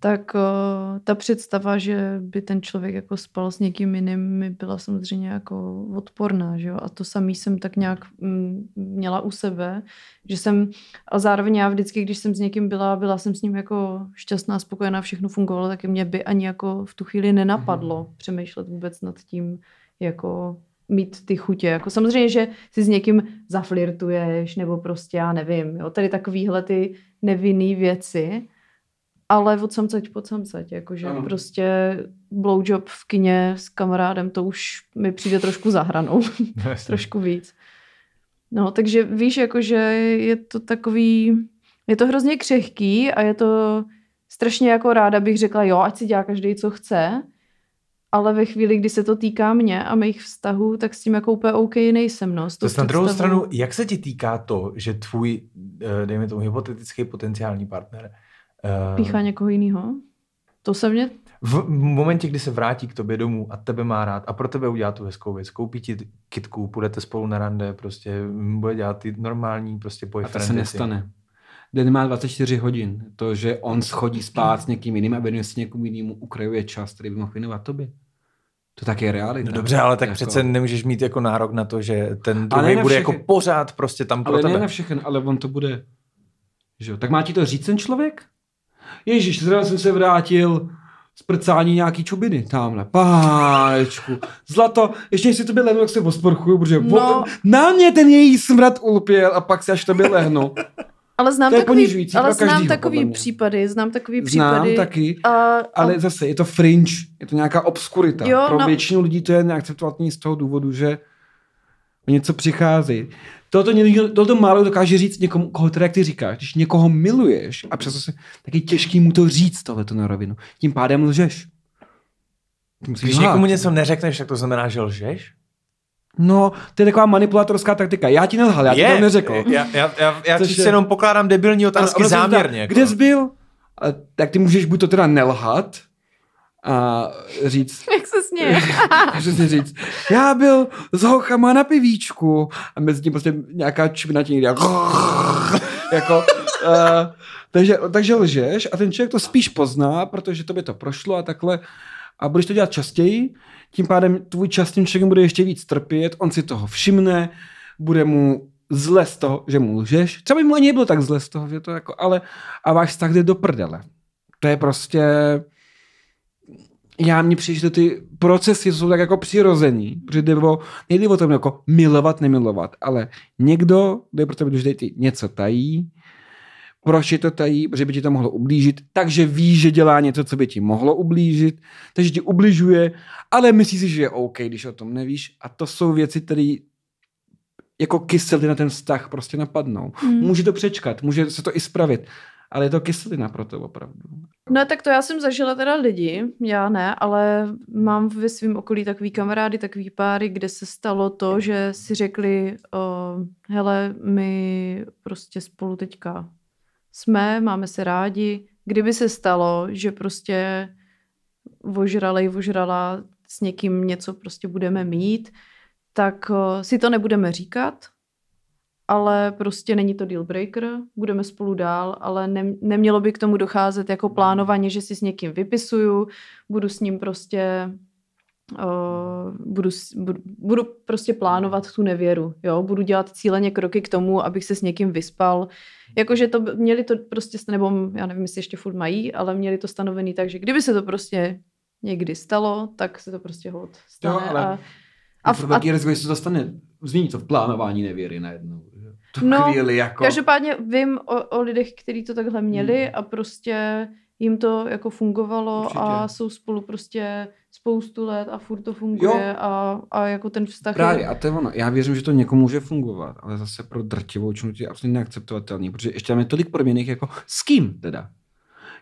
tak uh, ta představa, že by ten člověk jako spal s někým jiným, mi byla samozřejmě jako odporná, že jo? A to samý jsem tak nějak mm, měla u sebe, že jsem, a zároveň já vždycky, když jsem s někým byla, byla jsem s ním jako šťastná, spokojená, všechno fungovalo, tak mě by ani jako v tu chvíli nenapadlo mm-hmm. přemýšlet vůbec nad tím, jako mít ty chutě. Jako samozřejmě, že si s někým zaflirtuješ, nebo prostě já nevím, jo, tady takovýhle ty nevinný věci, ale od samceť po samceť, jakože ano. prostě blowjob v kině s kamarádem, to už mi přijde trošku za hranou, <laughs> trošku víc. No, takže víš, jakože je to takový, je to hrozně křehký a je to strašně jako ráda bych řekla, jo, ať si dělá každý, co chce, ale ve chvíli, kdy se to týká mě a mých vztahů, tak s tím jako úplně OK nejsem. No, to na druhou stranu, jak se ti týká to, že tvůj, eh, dejme tomu, hypotetický potenciální partner uh, píchá někoho jiného? To se mě... V momentě, kdy se vrátí k tobě domů a tebe má rád a pro tebe udělá tu hezkou věc, koupí ti kitku, půjdete spolu na rande, prostě bude dělat ty normální prostě boyfriend A to se nestane. Den má 24 hodin. To, že on schodí spát s někým jiným a věnuje se někomu jinému, ukrajuje čas, který by mohl věnovat tobě. To tak je realita. No dobře, ale tak jako... přece nemůžeš mít jako nárok na to, že ten druhý bude jako pořád prostě tam pro ale tebe. Ale ne na všechen, ale on to bude... Že? Tak má ti to říct ten člověk? Ježíš, zrovna jsem se vrátil z prcání nějaký čubiny tamhle. Pánečku. Zlato, ještě si to by lehnu, tak se osporchuju, protože no. na mě ten její smrad ulpěl a pak si až to by lehnu. Ale znám to takový, ale znám takový případy, znám takový případy. Znám taky, a, a... ale zase je to fringe, je to nějaká obskurita. Jo, Pro no... většinu lidí to je neakceptovatelné z toho důvodu, že něco přichází. Toto, někdo, toto málo dokáže říct někomu, koho teda, jak ty říkáš, když někoho miluješ a přesto se, tak je těžký mu to říct tohleto na rovinu. Tím pádem lžeš. Když někomu něco neřekneš, tak to znamená, že lžeš? No, to je taková manipulatorská taktika. Já ti nelhal, já je, ti to neřekl. Já, já, já, já ti jenom pokládám debilní otázky ano, záměrně. Jako. Kde jsi byl? A, tak ty můžeš buď to teda nelhat, a říct... <laughs> Jak se směje. <laughs> Přesně říct. Já byl s hochama na pivíčku a mezi tím prostě nějaká čivna tě někde <laughs> jako... Uh, takže, takže lžeš a ten člověk to spíš pozná, protože to by to prošlo a takhle a budeš to dělat častěji, tím pádem tvůj čas tím člověkem bude ještě víc trpět, on si toho všimne, bude mu zle z toho, že mu lžeš. Třeba by mu ani nebylo tak zle z toho, že to jako, ale a váš vztah jde do prdele. To je prostě já mně přijde, že ty procesy jsou tak jako přirozený, protože jde o, nejde o tom jako milovat, nemilovat, ale někdo, kdo je pro tebe něco tají, proč je to tají, protože by ti to mohlo ublížit, takže ví, že dělá něco, co by ti mohlo ublížit, takže ti ubližuje, ale myslí si, že je OK, když o tom nevíš. A to jsou věci, které jako kyselina ten vztah prostě napadnou. Hmm. Může to přečkat, může se to i spravit, ale je to kyselina pro to opravdu. No tak to já jsem zažila teda lidi, já ne, ale mám ve svém okolí takový kamarády, takový páry, kde se stalo to, že si řekli, uh, hele, my prostě spolu teďka jsme, máme se rádi. Kdyby se stalo, že prostě ožralej, ožrala s někým něco prostě budeme mít, tak uh, si to nebudeme říkat, ale prostě není to deal breaker, budeme spolu dál, ale ne, nemělo by k tomu docházet jako plánovaně, že si s někým vypisuju, budu s ním prostě Uh, budu, budu, budu prostě plánovat tu nevěru, jo, budu dělat cíleně kroky k tomu, abych se s někým vyspal, jakože to, měli to prostě, nebo já nevím, jestli ještě furt mají, ale měli to stanovený tak, že kdyby se to prostě někdy stalo, tak se to prostě hod stane Jo, ale a, A, v- velký riziko, se to stane, změní to v plánování nevěry najednou. Tu No, chvíli jako... Každopádně vím o, o lidech, kteří to takhle měli Hmm. a prostě jim to jako fungovalo Určitě. a jsou spolu prostě spoustu let a furt to funguje a, a jako ten vztah Právě, je... a to je ono. Já věřím, že to někomu může fungovat, ale zase pro drtivou činu je absolutně neakceptovatelný, protože ještě tam je tolik proměných jako s kým teda.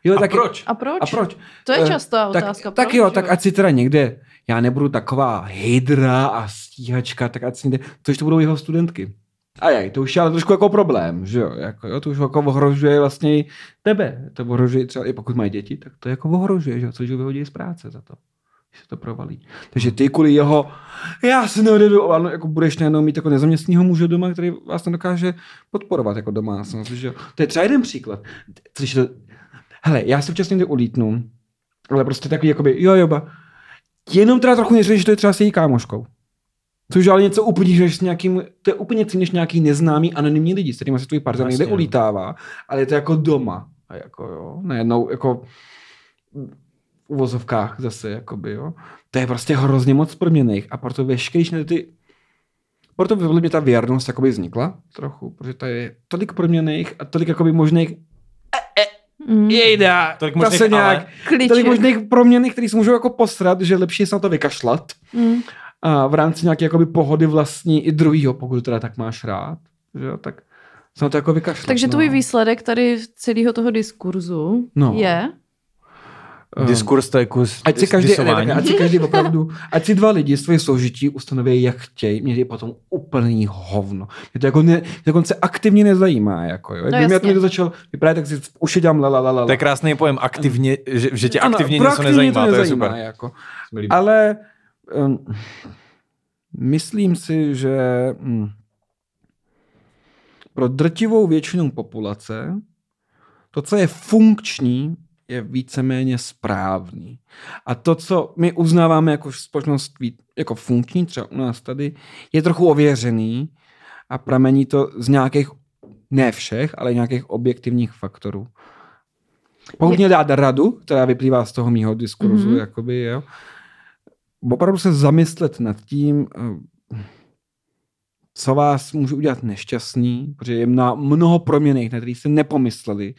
Jo, A taky, proč? A proč? A proč? To je Eh, častá tak, otázka. tak proč, jo, tak ať si teda někde, já nebudu taková hydra a stíhačka, tak ať si někde, to to budou jeho studentky. A jej, to už je ale trošku jako problém, že jo, jako, jo to už jako ohrožuje vlastně i tebe, to ohrožuje třeba, i pokud mají děti, tak to jako ohrožuje, že jo, což ho vyhodí z práce za to, se to provalí. Takže ty kvůli jeho, já se neodjedu, ano, jako budeš najednou mít jako nezaměstního muže doma, který vás nedokáže podporovat jako domácnost, že. To je třeba jeden příklad. To, hele, já se včas někde ulítnu, ale prostě takový jakoby, jo, jo, ba. Jenom teda trochu neřeš, že to je třeba s její kámoškou. Což ale něco úplně než s nějakým, to je úplně něco než nějaký neznámý anonymní lidi, s kterými se tvůj partner někde no. ulítává, ale je to jako doma. A jako jo, najednou jako v uvozovkách zase, jakoby, jo. To je prostě hrozně moc proměných a proto veškerý ty proto podle mě ta věrnost jakoby vznikla trochu, protože to je tolik proměných a tolik jakoby možných Mm. jejda, Tolik možných nějak, ale. Kliček. tolik možných proměných, který se můžou jako posrat, že lepší je se na to vykašlat Mm. a v rámci nějaké jakoby pohody vlastní i druhýho, pokud teda tak máš rád, že jo, tak se na to jako vykašlat. Takže no. tvůj výsledek tady celého toho diskurzu No. je, Diskurs to je kus Ať si, každý, ne, ne, ať si každý opravdu, ať si dva lidi svoje soužití ustanoví, jak chtějí, mě je potom úplný hovno. Mě to jako ne, dokonce aktivně nezajímá. Jako, jo. Jak No by mě to jasně. někdo začal vyprávět, tak si už je dělám la, la, la, la. To je krásný pojem, aktivně, že, že tě aktivně Ano, něco proaktivně nezajímá, to, je nezajímá, super. Jako. Ale um, myslím si, že hm, pro drtivou většinu populace to, co je funkční, je víceméně správný. A to, co my uznáváme jako společnost jako funkční, třeba u nás tady, je trochu ověřený a pramení to z nějakých, ne všech, ale nějakých objektivních faktorů. Pokud mě dát radu, která vyplývá z toho mýho diskurzu, Mhm. mm-hmm. jakoby, jo, opravdu se zamyslet nad tím, eh, co vás může udělat nešťastný, protože je na mnoho proměných, na který jste nepomysleli,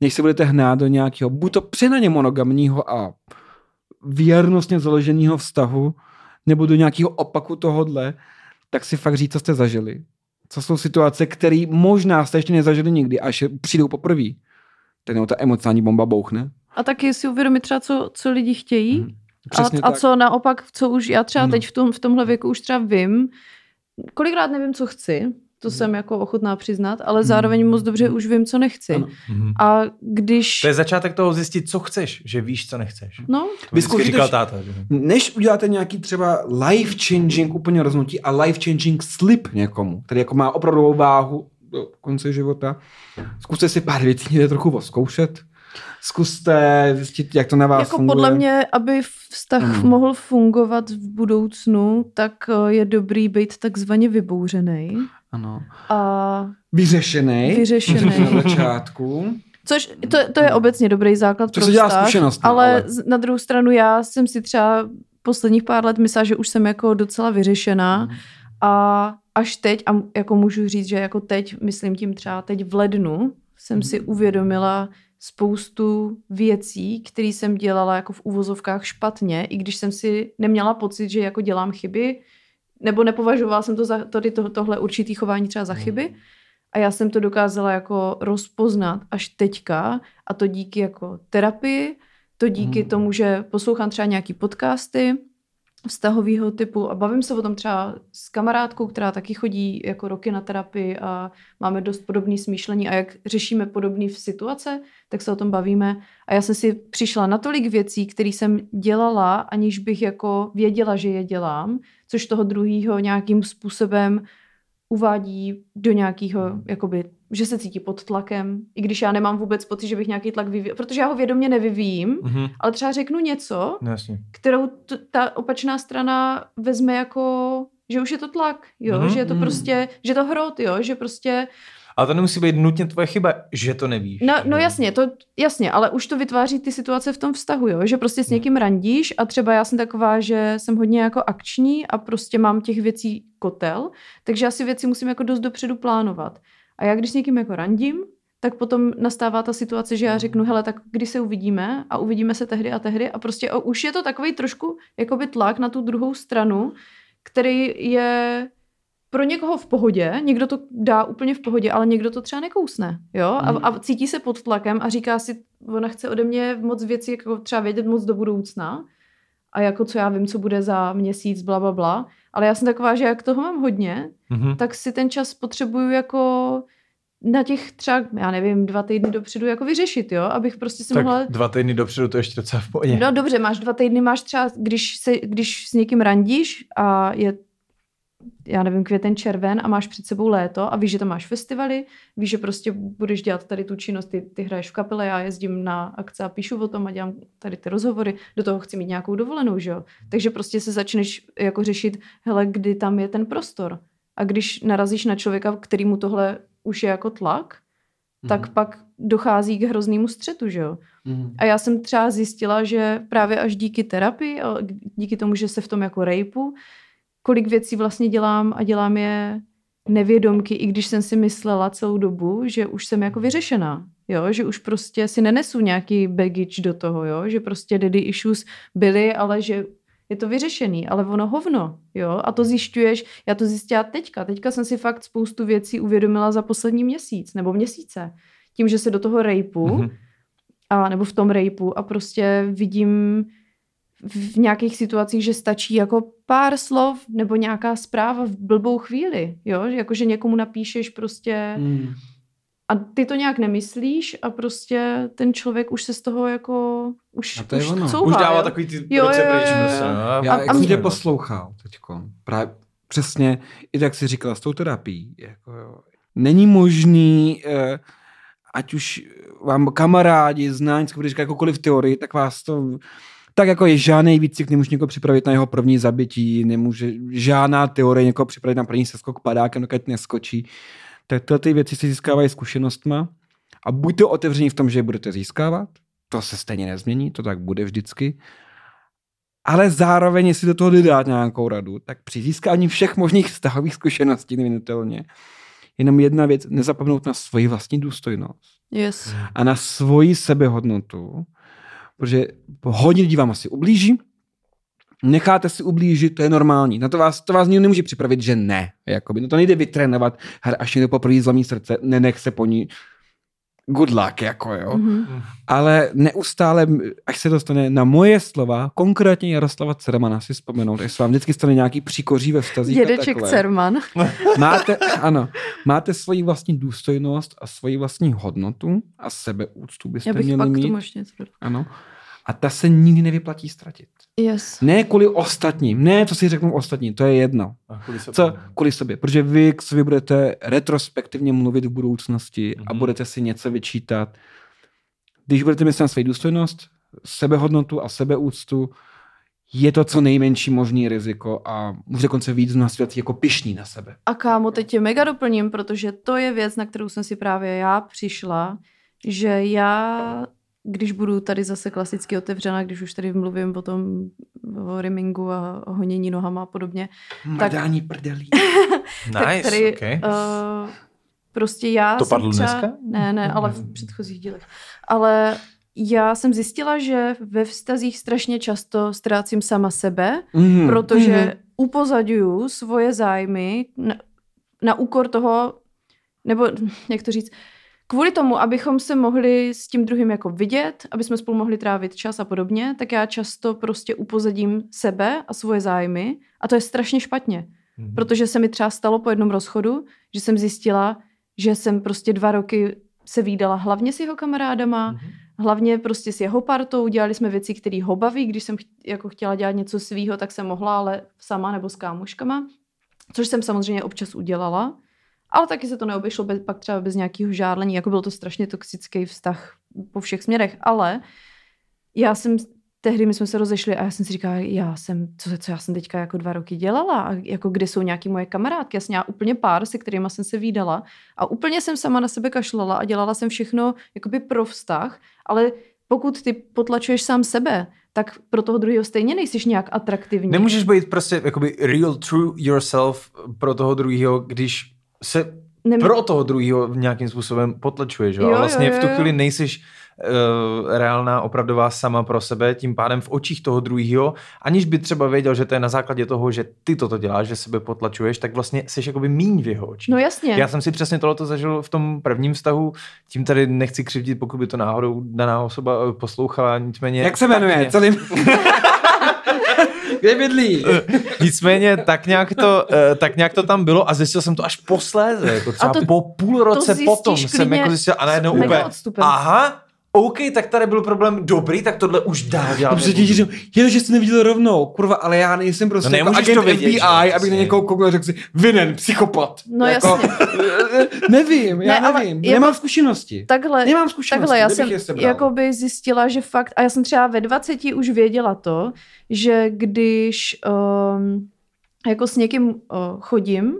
než se budete hnát do nějakého, buď to přenaně monogamního a věrnostně založeného vztahu, nebo do nějakého opaku tohodle, tak si fakt říct, co jste zažili. Co jsou situace, které možná jste ještě nezažili nikdy, až přijdou poprvé. Teď ta emocionální bomba bouchne. a taky si uvědomit třeba, co, co lidi chtějí, Mhm. A, Přesně a tak. co naopak, co už já třeba Ano. teď v, tom, v tomhle věku už třeba vím, kolikrát nevím, co chci, to Mhm. jsem jako ochotná přiznat, ale zároveň moc dobře už vím, co nechci. Ano. Mhm. A když... To je začátek toho zjistit, co chceš, že víš, co nechceš. No, To Vy vždycky zkoušíte říkal táta. Že? Než uděláte nějaký třeba life-changing úplně rozhodnutí a life-changing slip někomu, který jako má opravdovou váhu do konce života, zkuste si pár věcí někde trochu oskoušet. Zkuste zjistit, jak to na vás jako funguje. podle mě, aby vztah Ano. mohl fungovat v budoucnu, tak eh, je dobrý být takzvaně vybouřený Ano. a Vyřešený. Vyřešený. Na začátku. Což to, to je obecně dobrý základ Co pro se dělá vztah, zkušenostmi, ale, ale- z- na druhou stranu já jsem si třeba posledních pár let myslela, že už jsem jako docela vyřešená Mhm. a až teď, a jako můžu říct, že jako teď, myslím tím třeba teď v lednu, jsem Mhm. si uvědomila spoustu věcí, které jsem dělala jako v uvozovkách špatně, i když jsem si neměla pocit, že jako dělám chyby, nebo nepovažovala jsem to za tady to, tohle určitý chování třeba za chyby. A já jsem to dokázala jako rozpoznat až teďka a to díky jako terapii, to díky Hmm. tomu, že poslouchám třeba nějaký podcasty vztahového typu a bavím se o tom třeba s kamarádkou, která taky chodí jako roky na terapii a máme dost podobné smýšlení a jak řešíme podobné situace, tak se o tom bavíme. A já jsem si přišla na tolik věcí, které jsem dělala, aniž bych jako věděla, že je dělám, což toho druhého nějakým způsobem uvádí do nějakého, jakoby, že se cítí pod tlakem, i když já nemám vůbec pocit, že bych nějaký tlak vyvíjela, protože já ho vědomě nevyvíjím, Mhm. ale třeba řeknu něco, No, jasně. kterou t- ta opačná strana vezme jako, že už je to tlak, jo, Mhm. že je to Mhm. prostě, že je to hrot, jo, že prostě, Ale to nemusí být nutně tvoje chyba, že to nevíš. no, no jasně, to jasně, ale už to vytváří ty situace v tom vztahu, jo, že prostě s někým randíš a třeba já jsem taková, že jsem hodně jako akční a prostě mám těch věcí kotel, takže já si věci musím jako dost dopředu plánovat. A já když s někým jako randím, tak potom nastává ta situace, že já řeknu, hele, tak kdy se uvidíme a uvidíme se tehdy a tehdy a prostě o, už je to takový trošku jakoby tlak na tu druhou stranu, který je pro někoho v pohodě, někdo to dá úplně v pohodě, ale někdo to třeba nekousne, jo, a, Mm. a cítí se pod tlakem a říká si, ona chce ode mě moc věcí, jako třeba vědět moc do budoucna a jako co já vím, co bude za měsíc, bla, bla, bla, ale já jsem taková, že jak toho mám hodně, Mhm. tak si ten čas potřebuju jako na těch třeba, já nevím, dva týdny dopředu jako vyřešit, jo, abych prostě si tak mohla... dva týdny dopředu to ještě docela v pohodě. No dobře, máš dva týdny, máš třeba, když, se, když s někým randíš a je já nevím, květen, červen a máš před sebou léto a víš, že tam máš festivaly, víš, že prostě budeš dělat tady tu činnost, ty, ty hraješ v kapele, já jezdím na akce a píšu o tom a dělám tady ty rozhovory, do toho chci mít nějakou dovolenou, že jo. Takže prostě se začneš jako řešit, hele, kdy tam je ten prostor. A když narazíš na člověka, kterýmu tohle už je jako tlak, tak Mhm. pak dochází k hroznému střetu, že jo. Mhm. A já jsem třeba zjistila, že právě až díky terapii, díky tomu, že se v tom jako rejpu, kolik věcí vlastně dělám a dělám je nevědomky, i když jsem si myslela celou dobu, že už jsem jako vyřešená. Jo, že už prostě si nenesu nějaký baggage do toho, jo, že prostě daddy issues byly, ale že je to vyřešený, ale ono hovno, jo, a to zjišťuješ, já to zjistila teďka, teďka jsem si fakt spoustu věcí uvědomila za poslední měsíc, nebo měsíce, tím, že se do toho rejpu, Mhm. a nebo v tom rejpu a prostě vidím v nějakých situacích, že stačí jako pár slov nebo nějaká zpráva v blbou chvíli, jo, že jako, že někomu napíšeš prostě Mhm. a ty to nějak nemyslíš a prostě ten člověk už se z toho jako, už, A to je už ono. couvá, Už dává jo. takový ty Jo, ruce jo, jo, pryč. jo, prostě, jo. no. Já, A- jak a jsem mě- tě poslouchal teďko, právě přesně, i tak si říkala s tou terapií, jako jo. Není možný, eh, ať už vám kamarádi, znáňci, když říká jakoukoliv teorii, tak vás to tak jako je žádný výcvik, nemůže někoho připravit na jeho první zabití, nemůže žádná teorie někoho připravit na první seskok padákem, dokud neskočí. Tak tyhle ty věci se získávají zkušenostma a buďte otevření v tom, že je budete získávat, to se stejně nezmění, to tak bude vždycky, ale zároveň, jestli do toho dát nějakou radu, tak při získání všech možných vztahových zkušeností nevinutelně, jenom jedna věc, nezapomenout na svoji vlastní důstojnost Yes. a na svoji sebehodnotu, protože hodně lidí vám asi ublíží, necháte si ublížit, to je normální. Na to vás, to vás nikdo nemůže připravit, že ne. Jakoby. No to nejde vytrénovat, hele, až někdo poprvé zlomí srdce, nenech se po ní. Good luck, jako jo. Mhm. Ale neustále, až se dostane na moje slova, konkrétně Jaroslava Cermana si vzpomenout, až se vám vždycky stane nějaký příkoří ve vztazích Dědeček. Cerman. Máte, <laughs> ano, máte svoji vlastní důstojnost a svoji vlastní hodnotu a sebeúctu byste Já bych měli pak mít. tomu ještě něco. Ano. A ta se nikdy nevyplatí ztratit. Yes. Ne kvůli ostatním, ne co si řeknou ostatní, to je jedno. A kvůli se Co kvůli sobě, protože vy k sobě budete retrospektivně mluvit v budoucnosti a Mhm. budete si něco vyčítat. Když budete myslet na svoji důstojnost, sebehodnotu a sebeúctu, je to co nejmenší možný riziko a může dokonce víc na svět jako pišný na sebe. A kámo, teď tě mega doplním, protože to je věc, na kterou jsem si právě já přišla, že já, když budu tady zase klasicky otevřená, když už tady mluvím o tom, o rimingu a o honění nohama a podobně, Mrdání prdelí. <laughs> tak Nice, tady okay. uh, prostě já To jsem padlo třeba, dneska? Ne, ne, ale v <laughs> předchozích dílech. Ale já jsem zjistila, že ve vztazích strašně často ztrácím sama sebe, Mm. protože upozadňuju svoje zájmy na, na úkor toho, nebo <laughs> jak to říct, kvůli tomu, abychom se mohli s tím druhým jako vidět, aby jsme spolu mohli trávit čas a podobně, tak já často prostě upozadím sebe a svoje zájmy a to je strašně špatně. Mm-hmm. Protože se mi třeba stalo po jednom rozchodu, že jsem zjistila, že jsem prostě dva roky se výdala hlavně s jeho kamarádama, mm-hmm. hlavně prostě s jeho partou, dělali jsme věci, které ho baví, když jsem ch- jako chtěla dělat něco svýho, tak jsem mohla, ale sama nebo s kámoškama, což jsem samozřejmě občas udělala, ale taky se to neobešlo bez, pak třeba bez nějakého žárlení, jako byl to strašně toxický vztah po všech směrech, ale já jsem tehdy my jsme se rozešli a já jsem si říkala, já jsem, co, co já jsem teďka jako dva roky dělala a jako kde jsou nějaký moje kamarádky. Já jsem měla úplně pár, se kterými jsem se výdala a úplně jsem sama na sebe kašlala a dělala jsem všechno jakoby pro vztah, ale pokud ty potlačuješ sám sebe, tak pro toho druhého stejně nejsiš nějak atraktivní. Nemůžeš být prostě jakoby real true yourself pro toho druhého, když se Nem... pro toho druhého nějakým způsobem potlačuješ. Jo? Jo, A vlastně jo, v tu jo. chvíli nejsiš uh, reálná, opravdová sama pro sebe, tím pádem v očích toho druhého, aniž by třeba věděl, že to je na základě toho, že ty toto děláš, že sebe potlačuješ, tak vlastně jsi jakoby míň v jeho očích. No jasně. Já jsem si přesně tohleto zažil v tom prvním vztahu, tím tady nechci křivdit, pokud by to náhodou daná osoba eh, poslouchala, nicméně... Jak se jmenuje? Celým... <laughs> Kde bydlí? <laughs> Nicméně tak nějak, to, eh, tak nějak to tam bylo a zjistil jsem to až posléze, jako třeba to- po půl roce potom jsem jako zjistil a najednou úplně, odstupem. aha, OK, tak tady byl problém dobrý, tak tohle už dál dělat Dobře ti říkám, je, že jsi neviděl rovnou, kurva, ale já nejsem prostě No jako agent to vědět, FBI, že? abych na někoho koukal a řekl si, vinen, psychopat. No jako, <laughs> nevím, já Ne, ale nevím, jako- nemám zkušenosti. Takhle, Nemám zkušenosti, takhle já jsem jakoby zjistila, že fakt, a já jsem třeba ve 20 už věděla to, že když um, jako s někým uh, chodím,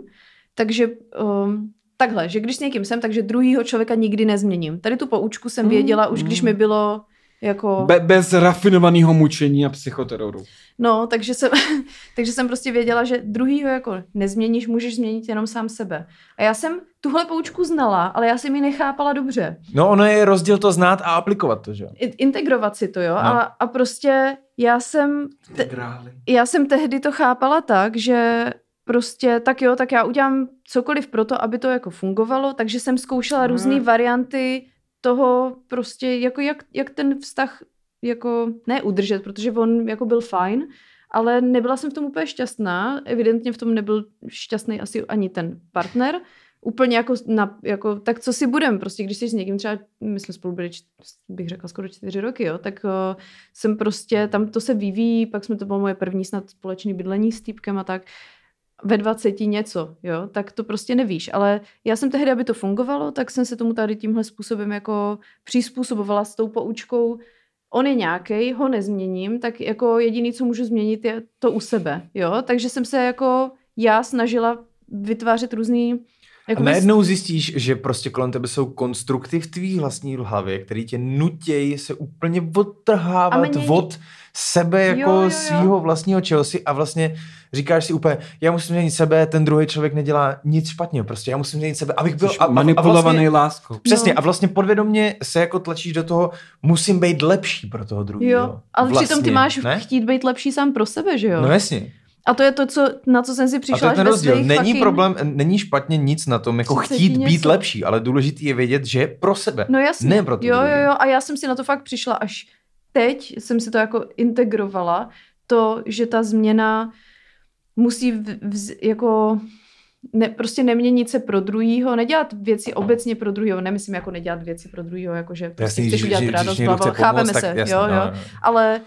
takže um, takhle, že když s někým jsem, takže druhýho člověka nikdy nezměním. Tady tu poučku jsem Mm, věděla už, když mm. mi bylo jako... Be- bez rafinovaného mučení a psychoteroru. No, takže jsem, <laughs> takže jsem prostě věděla, že druhýho jako nezměníš, můžeš změnit jenom sám sebe. A já jsem tuhle poučku znala, ale já jsem ji nechápala dobře. No ono je rozdíl to znát a aplikovat to, že Integrovat si to, jo. No. A, a prostě já jsem, te, já jsem tehdy to chápala tak, že prostě tak jo, tak já udělám cokoliv pro to, aby to jako fungovalo, takže jsem zkoušela Mhm. různé varianty toho prostě, jako jak, jak ten vztah jako ne udržet, protože on jako byl fajn, ale nebyla jsem v tom úplně šťastná. Evidentně v tom nebyl šťastný asi ani ten partner. Úplně jako, na, jako tak co si budem, prostě když jsi s někým třeba, my jsme spolu byli, č- bych řekla skoro čtyři roky, jo, tak uh, jsem prostě, tam to se vyvíjí, pak jsme to bylo moje první snad společné bydlení s týpkem a tak, ve 20 něco, jo, tak to prostě nevíš. Ale já jsem tehdy, aby to fungovalo, tak jsem se tomu tady tímhle způsobem jako přizpůsobovala s tou poučkou, on je nějaký, ho nezměním, tak jako jediný, co můžu změnit, je to u sebe, jo. Takže jsem se jako já snažila vytvářet různý A jako najednou zjistíš, že prostě kolem tebe jsou konstrukty v tvý vlastní hlavě, který tě nutějí se úplně A odtrhávat mění- od sebe jako Jo, jo, jo. svýho vlastního čehosi a vlastně říkáš si úplně, já musím změnit sebe, ten druhý člověk nedělá nic špatně, prostě já musím změnit sebe, abych byl... A, a, a manipulovaný vlastně, láskou. Přesně, No. a vlastně podvědomě se jako tlačíš do toho, musím být lepší pro toho druhého. Jo, ale vlastně, přitom ty máš ne? chtít být lepší sám pro sebe, že jo? No jasně. A to je to, co, na co jsem si A to přišla je ten rozdíl. Není fucking- problém, není špatně nic na tom, jako 30 chtít být něco. lepší, ale důležitý je vědět, že je pro sebe. No jasně. Ne pro jo, jo, jo. A já jsem si na to fakt přišla až teď, jsem si to jako integrovala, to, že ta změna musí v, vz, jako ne, prostě neměnit se pro druhýho, nedělat věci obecně pro druhýho, nemyslím jako nedělat věci pro druhýho, jako že prostě Jasný, chceš udělat radost, chápeme tak se, jasně, jo, no, jo, no. ale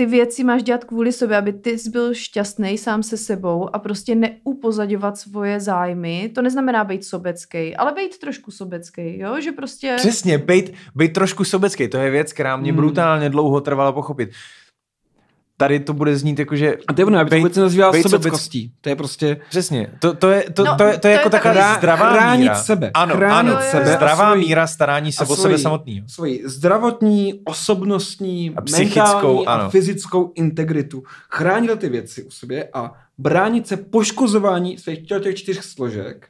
ty věci máš dělat kvůli sobě, aby ty jsi byl šťastný sám se sebou a prostě neupozadovat svoje zájmy. To neznamená být sobecký, ale být trošku sobecký, jo, že prostě... Přesně, být, být trošku sobecký, to je věc, která mě Hmm. brutálně dlouho trvala pochopit. Tady to bude znít jako, že... A to je ono, aby to vůbec nazýval bejt sobeckostí. To je prostě Přesně, to, to, je, to, No, to, je, to je to jako je taková taková- zdravá chránit míra. sebe, Ano, chránit ano, sebe a zdravá svoji- míra starání se a o sebe samotného. svoji zdravotní, osobnostní, A psychickou, mentální a ano. fyzickou integritu. Chránit ty věci u sebe a bránit se poškozování svých těch těch čtyř složek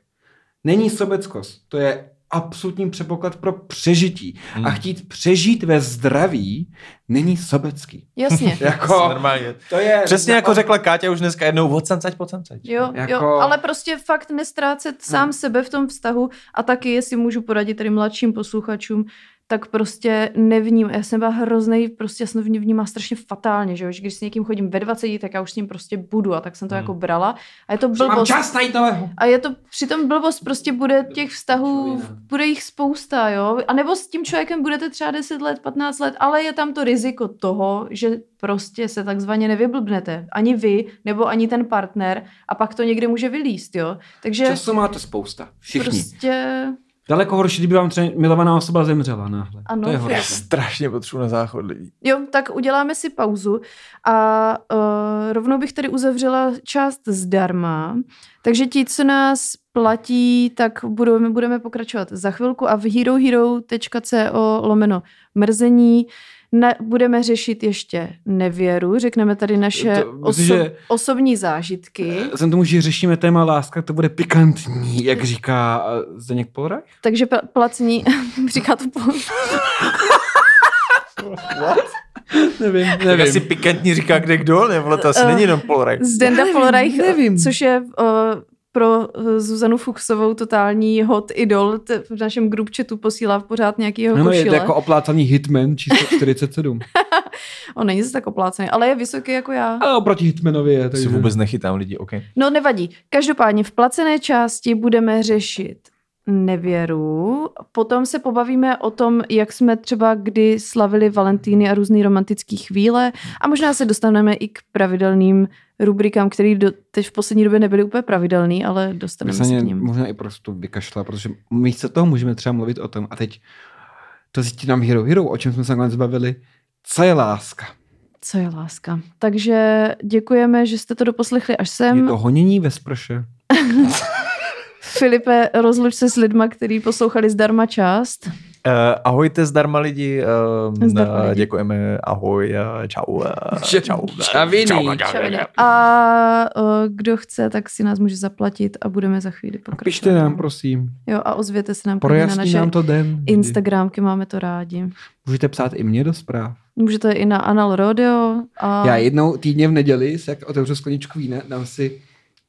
není sobeckost. To je absolutní předpoklad pro přežití. Hmm. A chtít přežít ve zdraví není sobecký. Jasně. <laughs> Jako, <laughs> Normálně. to je... Přesně jako řekla Káťa už dneska jednou, od sancať po sancať. Jo, Jako- jo, ale prostě fakt nestrácet sám sebe v tom vztahu a taky, jestli můžu poradit tady mladším posluchačům, tak prostě nevním, já jsem byla hrozný, prostě já jsem vnímala strašně fatálně, že jo, že když s někým chodím ve 20, tak já už s ním prostě budu a tak jsem to Hmm. jako brala a je to Mám blbost. čas najít nového. A je to přitom blbost, prostě bude těch vztahů, Člověka. bude jich spousta, jo. A nebo s tím člověkem budete třeba 10 let, 15 let, ale je tam to riziko toho, že prostě se takzvaně nevyblbnete. Ani vy, nebo ani ten partner a pak to někde může vylíst, jo. Takže Času máte spousta. Všichni. prostě... Daleko horší, kdyby vám třeba milovaná osoba zemřela náhle. Ano, to je horší. Strašně potřebuji na záchod lidí. Jo, tak uděláme si pauzu a uh, rovnou bych tady uzavřela část zdarma. Takže ti, co nás platí, tak budeme, budeme pokračovat za chvilku a v herohero.co lomeno mrzení ne, budeme řešit ještě nevěru, řekneme tady naše To- oso, že- osobní zážitky, Vzhledem tomu, že řešíme téma láska, to bude pikantní, jak říká eh, Zdeněk Polrach. takže pl- placení, <laughs> říká to po, Nevím, Tak asi pikantní říká kde kdo, ne? Vole, to asi Eh, není jenom Polreich. Zdenda Nevím, Polreich, nevím. což je uh, pro uh, Zuzanu Fuchsovou totální hot idol. T- v našem group chatu posílá pořád nějaký jeho Ano, je to jako oplácaný hitman číslo <laughs> 47. On není zase tak oplácený, ale je vysoký jako já. A oproti hitmanovi je. Si Takže... vůbec nechytám lidi, OK. No nevadí. Každopádně v placené části budeme řešit nevěru. Potom se pobavíme o tom, jak jsme třeba kdy slavili Valentíny a různé romantické chvíle a možná se dostaneme i k pravidelným rubrikám, které do, teď v poslední době nebyly úplně pravidelný, ale dostaneme se se k ním. možná i prostě vykašla, protože místo toho můžeme třeba mluvit o tom. A teď to zjistí nám Hero Hero, o čem jsme se nakonec bavili. Co je láska? Co je láska? Takže děkujeme, že jste to doposlechli až Je sem. to honění ve sprše. <laughs> Filipe, rozluč se s lidma, kteří poslouchali zdarma část. Uh, ahojte zdarma lidi, uh, Zdarma lidi. děkujeme, ahoj, uh, čau. Uh, čau. čaviny. Čau, Čaviny. A o, kdo chce, tak si nás může zaplatit a budeme za chvíli pokračovat. Pište nám, prosím. Jo, a ozvěte se nám klidně na Projasní naše nám to den. Instagramky, máme to rádi. Můžete psát i mě do zpráv. Můžete i na Anal Rodeo. A... Já jednou týdně v neděli, se jak otevřu skleničku vína, dám si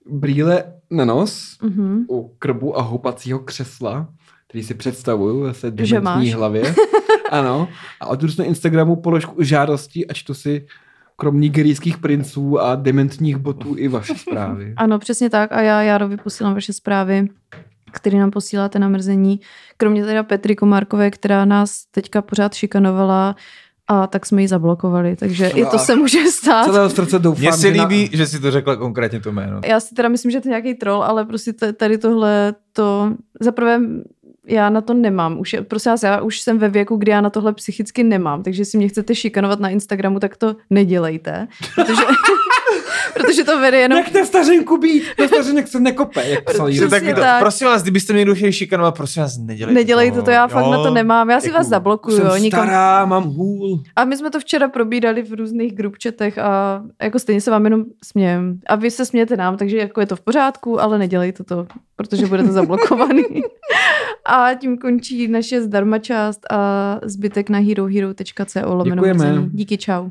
brýle na nos Mhm. u krbu a houpacího křesla, který si představuju Že dementní hlavě. <laughs> ano. A si na Instagramu položku žádosti a čtu si krom nigerijských princů a dementních botů i vaše zprávy. <laughs> Ano, přesně tak. A já Járovi posílám vaše zprávy, které nám posíláte na mrzení. Kromě teda Petry Komárkové, která nás teďka pořád šikanovala a tak jsme ji zablokovali. Takže i to se může stát. Celého srdce doufám, Mně se že na- líbí, že si to řekla konkrétně to jméno. Já si teda myslím, že to je nějaký troll, ale prostě tady tohle to... Zaprvé já na to nemám. Už, prosím vás, já už jsem ve věku, kdy já na tohle psychicky nemám, takže jestli mě chcete šikanovat na Instagramu, tak to nedělejte, protože, <laughs> <laughs> protože to vede jenom... Nechte stařenku být, na stařenek se nekope, jak psal Jiří. Tak, tak. tak. prosím vás, kdybyste mě chtěli šikanovat, prosím vás, nedělejte, Nedělejte to, já fakt na to nemám. Já si Děkuju. vás zablokuju. Jsem jo, Nikom... stará, mám hůl. A my jsme to včera probírali v různých grupčetech a jako stejně se vám jenom smějem. A vy se smějete nám, takže jako je to v pořádku, ale nedělejte to, protože budete zablokovaný. <laughs> a tím končí naše zdarma část a zbytek na herohero.co lomeno. Díky, čau.